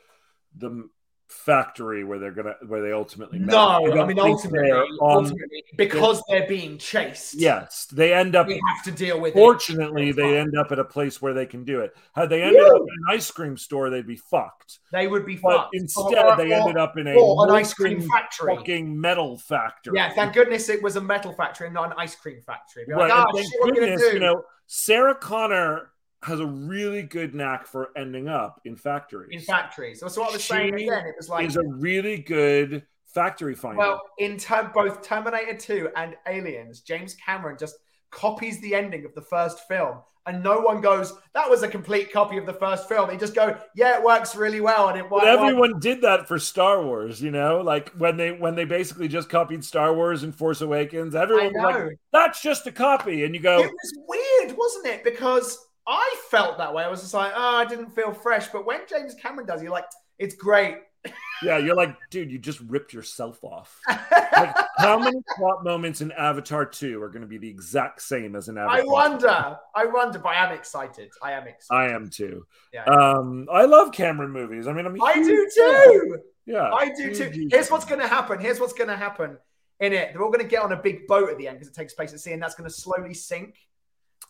the factory where they're gonna where they ultimately. No, don't I mean, ultimately, they're on- ultimately, because they're being chased, yes they end up we have to deal with fortunately it. they end up at a place where they can do it had they ended Woo! up in an ice cream store they'd be fucked They would be but fucked. instead Or- they or- ended up in a an ice cream factory. fucking metal factory Yeah, thank goodness it was a metal factory and not an ice cream factory. Right, like, and ah, thank shit, what are we gonna goodness, do? you know sarah connor has a really good knack for ending up in factories in factories. That's what I was saying again. It was like, is a really good factory finder well, in term, both Terminator 2 and Aliens, James Cameron just copies the ending of the first film. And no one goes, that was a complete copy of the first film. They just go, yeah, it works really well. And it But why- everyone did that for Star Wars, you know, like when they when they basically just copied Star Wars and Force Awakens. Everyone was like, "That's just a copy," and you go, It was weird, wasn't it? Because I felt that way. I was just like, oh, I didn't feel fresh. But when James Cameron does, you're like, it's great. "Yeah," you're like, "Dude, you just ripped yourself off." Like, how many plot moments in Avatar Two are going to be the exact same as in Avatar? I wonder. I wonder, but I am excited. I am excited. I am too. Yeah. Um, I love Cameron movies. I mean, I'm I do fan. too. Yeah, I do too. Here's what's going to happen. Here's what's going to happen in it. They're all going to get on a big boat at the end because it takes place at sea, and that's going to slowly sink.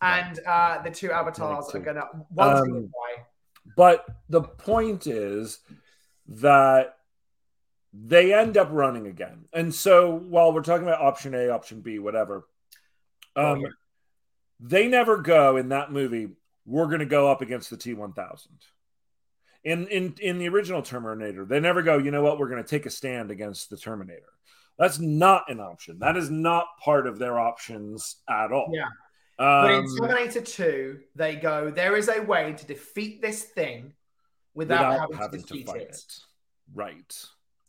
And uh, the two avatars are one's Um, going to die. But the point is that they end up running again. And so while we're talking about option A, option B, whatever, Oh, um, yeah. they never go in that movie, we're to go up against the T 1000. In, in, in the original Terminator, they never go, you know what, we're going to take a stand against the Terminator. That's not an option. That is not part of their options at all. Yeah. But in Um, Terminator 2, they go, there is a way to defeat this thing without, without having, having to to defeat fight it. it. Right.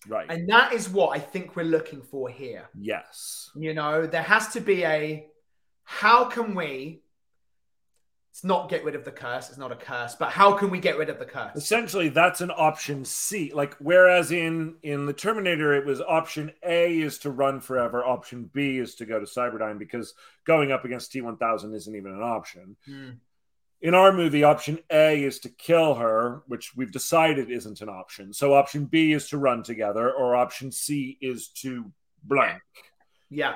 Right. And that is what I think we're looking for here. yes. You know, there has to be a how can we it's not get rid of the curse, it's not a curse, but how can we get rid of the curse? essentially that's an option c like whereas in in the terminator it was option a is to run forever option b is to go to cyberdyne because going up against t1000 isn't even an option Hmm. in our movie option a is to kill her which we've decided isn't an option so option b is to run together or option c is to blank Yeah,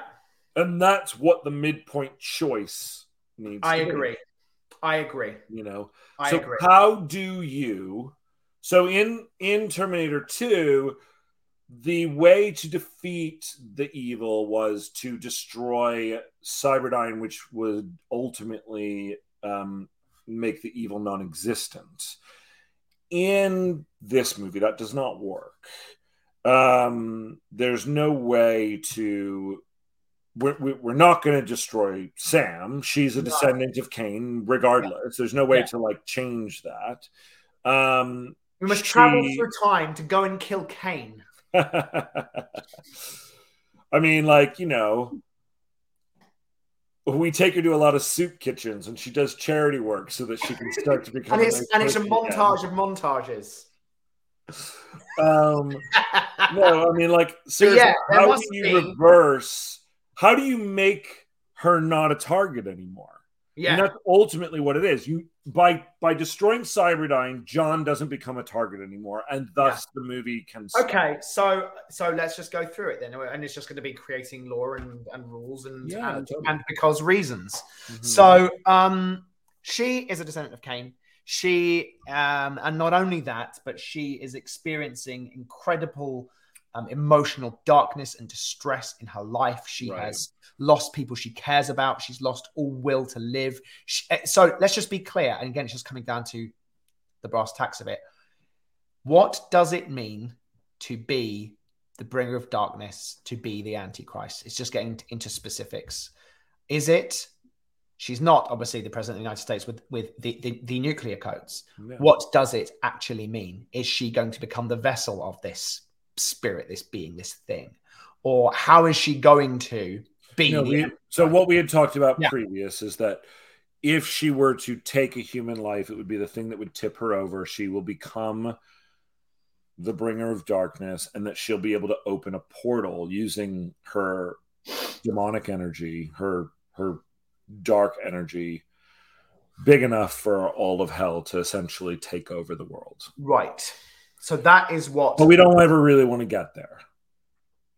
and that's what the midpoint choice needs I to be, agree. I agree. you know I so agree. how do you so in in terminator 2 the way to defeat the evil was to destroy cyberdyne which would ultimately um, make the evil non-existent in this movie that does not work um, there's no way to we're, we- we're not going to destroy Sam. She's a descendant of Cain, regardless. There's no way Yeah. to like change that. Um, we must travel through time to go and kill Cain. I mean, like you know, we take her to a lot of soup kitchens and she does charity work so that she can start to become and a it's nice and it's a again. montage of montages. Um, no, I mean, like, seriously, yeah, how do you be- reverse? How do you make her not a target anymore? yeah, And that's ultimately what it is. You by by destroying Cyberdyne, John doesn't become a target anymore, and thus the movie can. stop. Okay, so so let's just go through it then, and it's just going to be creating law and, and rules and Yeah, and, totally. and because reasons. Mhm. So um, she is a descendant of Cain. She um, and not only that, but she is experiencing incredible um, emotional darkness and distress in her life. She Right. has lost people she cares about. She's lost all will to live. She, eh, so let's just be clear. And again, it's just coming down to the brass tacks of it. What does it mean to be the bringer of darkness, to be the Antichrist? It's just getting into specifics. Is it? She's not obviously the president of the United States with with the, the, the nuclear codes. Yeah. What does it actually mean? Is she going to become the vessel of this spirit, this being, this thing, or how is she going to be? No, we, so what we had talked about Yeah. previous is that if she were to take a human life, it would be the thing that would tip her over. She will become the bringer of darkness, and that she'll be able to open a portal using her demonic energy, her her dark energy, big enough for all of hell to essentially take over the world. right. So that is what. But we don't ever really want to get there.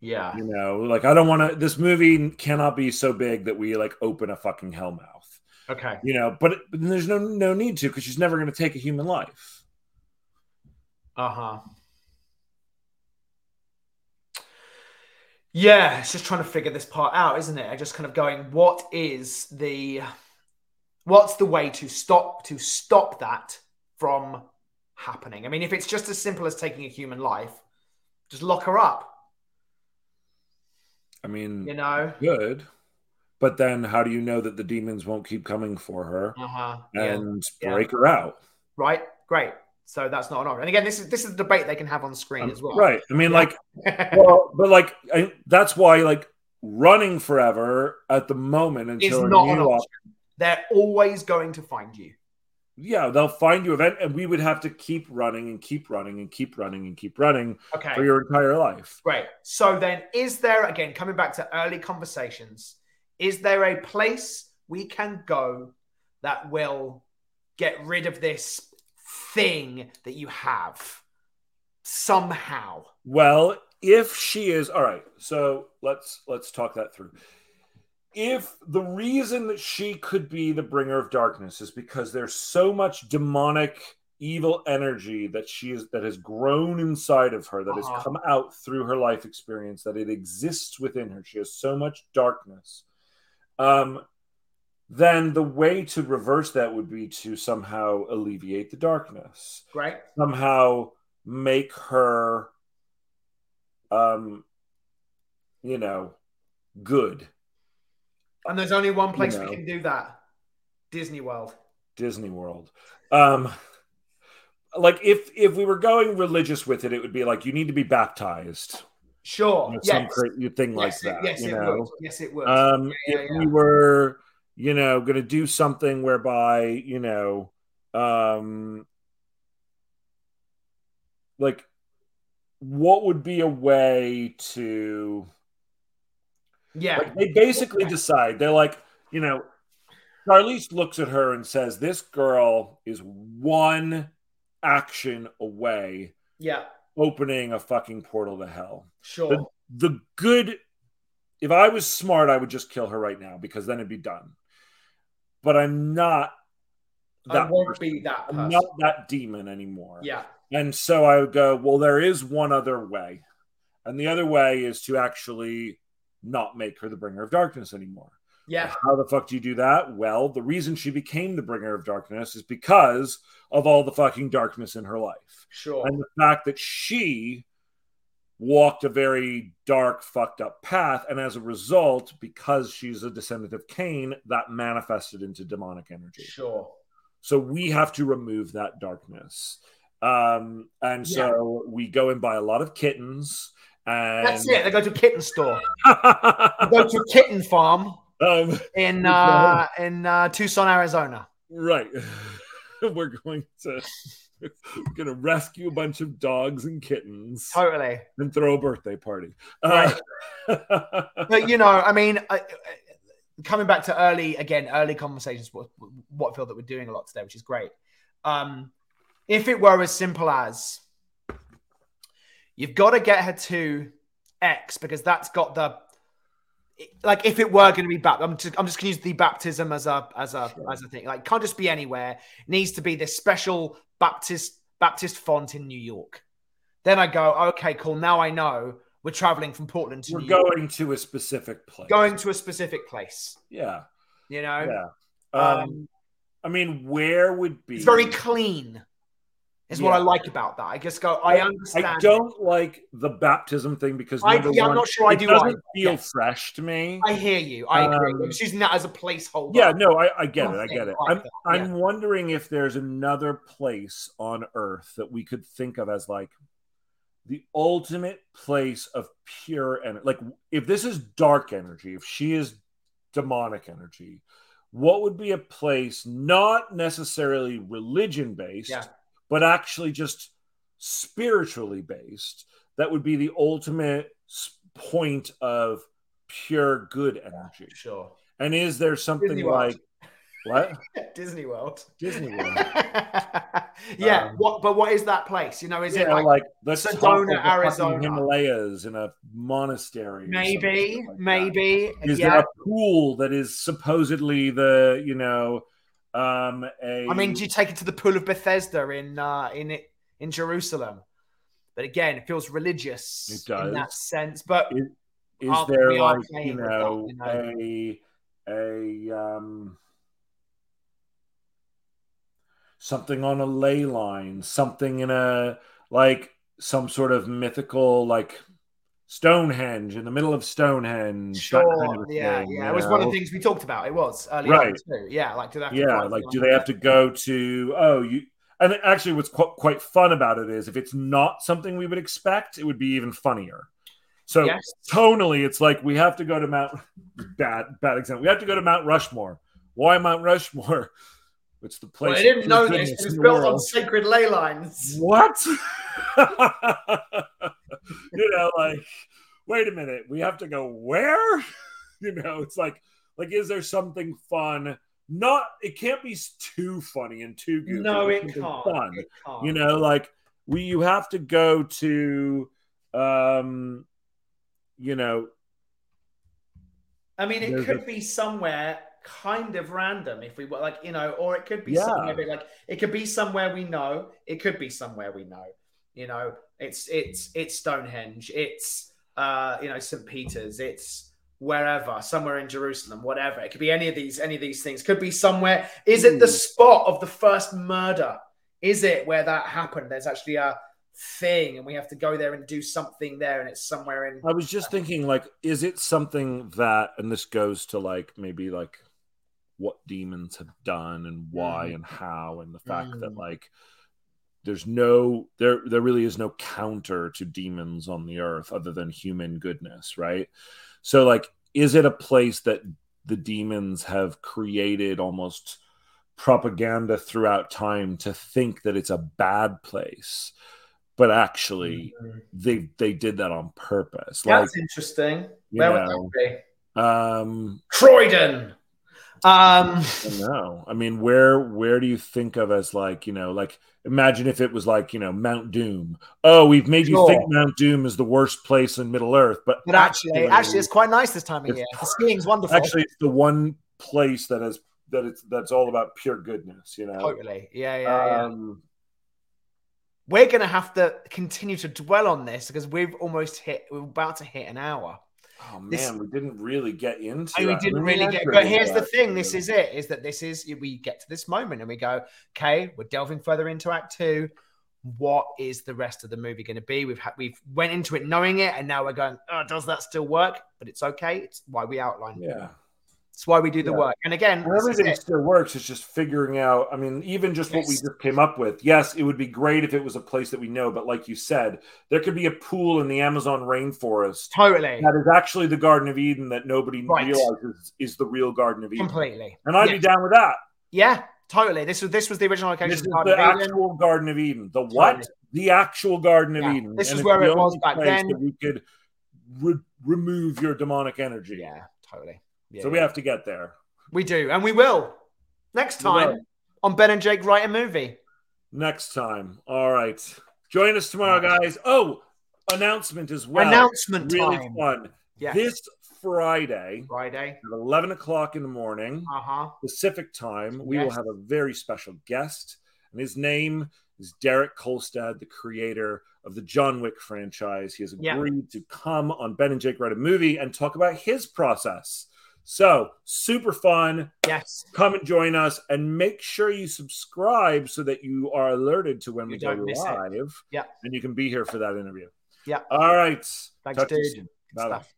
yeah. You know, like I don't want to. This movie cannot be so big that we like open a fucking hell mouth. Okay. You know, but, but there's no no need to because she's never going to take a human life. Uh huh. Yeah, it's just trying to figure this part out, isn't it? I just kind of going, what is the, what's the way to stop to stop that from happening? I mean, if it's just as simple as taking a human life, just lock her up. I mean, You know. good. But then, how do you know that the demons won't keep coming for her Uh huh. And Yeah. break her out? Right. Great. So that's not an option. And again, this is this is a debate they can have on screen as well. Right. I mean, Yeah. like, well, but like, I, that's why, like, running forever at the moment Is until a not an new op- They're always going to find you. Yeah, they'll find you event, and we would have to keep running and keep running and keep running and keep running Okay. for your entire life. Great. So then, is there, again, coming back to early conversations, is there a place we can go that will get rid of this thing that you have somehow? Well, if she is all right, so let's let's talk that through. If the reason that she could be the bringer of darkness is because there's so much demonic evil energy that she is that has grown inside of her that Uh-huh. has come out through her life experience that it exists within her she has so much darkness um then the way to reverse that would be to somehow alleviate the darkness right somehow make her um you know good And there's only one place know. we can do that Disney World. disney world um like if if we were going religious with it it would be like you need to be baptized Sure. you know, some yes. crazy thing like yes, it, that yes, you it know would. Yes, it would. um Yeah, yeah, if yeah. we were you know going to do something whereby you know um like what would be a way to yeah. like they basically decide they're like you know charlize looks at her and says this girl is one action away yeah. opening a fucking portal to hell Sure. the good if i was smart i would just kill her right now because then it'd be done but i'm not I that won't person. be that I'm not that demon anymore Yeah. and so i would go well there is one other way and the other way is to actually not make her the bringer of darkness anymore Yeah. how the fuck do you do that well the reason she became the bringer of darkness is because of all the fucking darkness in her life Sure. and the fact that she walked a very dark, fucked up path. And as a result, because she's a descendant of Cain, that manifested into demonic energy. Sure. So we have to remove that darkness. Um, and so we go and buy a lot of kittens. And That's it. They go to a kitten store. They go to a kitten farm Um, in uh, in uh, Tucson, Arizona. right. We're going to we're going to rescue a bunch of dogs and kittens Totally. and throw a birthday party. Uh, But you know, I mean, I, I- coming back to early again, early conversations. What what feel that we're doing a lot today, which is great. Um, if it were as simple as you've got to get her to X because that's got the like if it were going to be baptized, I'm just, I'm just going to use the baptism as a as a as a thing. Like can't just be anywhere. It needs to be this special Baptist Baptist font in New York. Then I go, okay, cool. Now I know we're traveling from Portland to we're New York, going to a specific place. going to a specific place. Yeah. You know, Yeah. Um, Um, I mean, where would be it's very clean. Is what I like about that. I just go, I understand. I don't like the baptism thing because I- yeah, I'm not sure I it do doesn't either. feel Yes. fresh to me. I hear you. I agree. Um, I'm using that as a placeholder. yeah, no, I, I get it. I get it. Like I'm, that, I'm wondering if there's another place on Earth that we could think of as like the ultimate place of pure energy. Like, if this is dark energy, if she is demonic energy, what would be a place not necessarily religion based, Yeah. But actually just spiritually based that would be the ultimate point of pure good energy Sure. and is there something like what Disney World. disney world yeah. Um, what? But what is that place? You know, is it like, like let's Sedona, the Arizona? himalayas in a monastery maybe, like maybe? is yeah. there a pool that is supposedly the you know um a I mean, do you take it to the pool of Bethesda in uh, in it in Jerusalem? But again, it feels religious It does. in that sense. But Is- is there like you with that, know, you know. a a um something on a ley line something in a like some sort of mythical like stonehenge in the middle of stonehenge sure, kind of yeah, thing, yeah, it was one of the things we talked about. It was early Right. on too. Yeah, like do they have to yeah like do they have to go to oh you and actually what's qu- quite fun about it is if it's not something we would expect it would be even funnier so Yes. tonally it's like we have to go to mount bad bad example we have to go to mount rushmore why mount rushmore it's the place Well, I didn't know this. It was built on sacred ley lines. what you know like wait a minute we have to go where you know it's like like is there something fun not it can't be too funny and too goofy No, it can't. fun It can't. you know like we you have to go to um you know I mean, it could a- be somewhere kind of random if we were like, you know, or it could be Yeah. somewhere like it could be somewhere we know. It could be somewhere we know. You know, it's it's it's Stonehenge. It's uh, you know, St. Peter's. It's wherever, somewhere in Jerusalem, whatever. It could be any of these, any of these things. Could be somewhere. Is it the spot of the first murder? Is it where that happened? There's actually a thing, and we have to go there and do something there, and it's somewhere in. i was just thinking like is it something that and this goes to like maybe like what demons have done and why Mm. and how and the fact that Mm. like there's no there there really is no counter to demons on the earth other than human goodness right so like is it a place that the demons have created almost propaganda throughout time to think that it's a bad place but actually they they did that on purpose like That's interesting. you Where would know, that be? um Croydon. Um, I. I mean, where where do you think of as like you know, like imagine if it was like you know Mount Doom. Oh, we've made you think Mount Doom is the worst place in Middle Earth, but but actually, actually, it's quite nice this time of year. The skiing's wonderful. actually it's the one place that is that it's that's all about pure goodness. You know. totally. Yeah, yeah, yeah. Um, We're gonna have to continue to dwell on this because we've almost hit. We're about to hit an hour. Oh man, This- we didn't really get into. And we didn't really get. But here's the thing: this is it. Is that this is we get to this moment and we go, okay, we're delving further into Act Two. What is the rest of the movie going to be? We've had we've went into it knowing it, and now we're going, oh, does that still work? But it's okay. It's why we outlined. Yeah. It's why we do the Yeah. work. And again, And everything it. still works. It's just figuring out. I mean, even just what we just came up with. Yes, it would be great if it was a place that we know, but like you said, there could be a pool in the Amazon rainforest totally, that is actually the Garden of Eden that nobody Right. realizes is the real Garden of Eden. completely. And I'd Yeah. be down with that. Yeah, totally. This was this was the original location. This is the Garden the of Eden. actual Garden of Eden. The what? Totally. The actual Garden of Yeah. Eden. This And is where it was back then. That we could re- remove your demonic energy. Yeah, totally. Yeah, So we have to get there. we do, and we will next We will. time on Ben and Jake write a movie. Next time. All right. Join us tomorrow, guys. Oh, announcement as well. Announcement really time. fun. Yes. This Friday Friday. at 11 o'clock in the morning, Uh huh. Pacific time, we will have a very special guest. And his name is Derek Kolstad, the creator of the John Wick franchise. He has Yeah. agreed to come on Ben and Jake Write a Movie and talk about his process. So, super fun. Yes. Come and join us and make sure you subscribe so that you are alerted to when You we go don't it. live. Yeah. And you can be here for that interview. Yeah. All right. Thanks, Talk dude. soon. Good Bye-bye. stuff.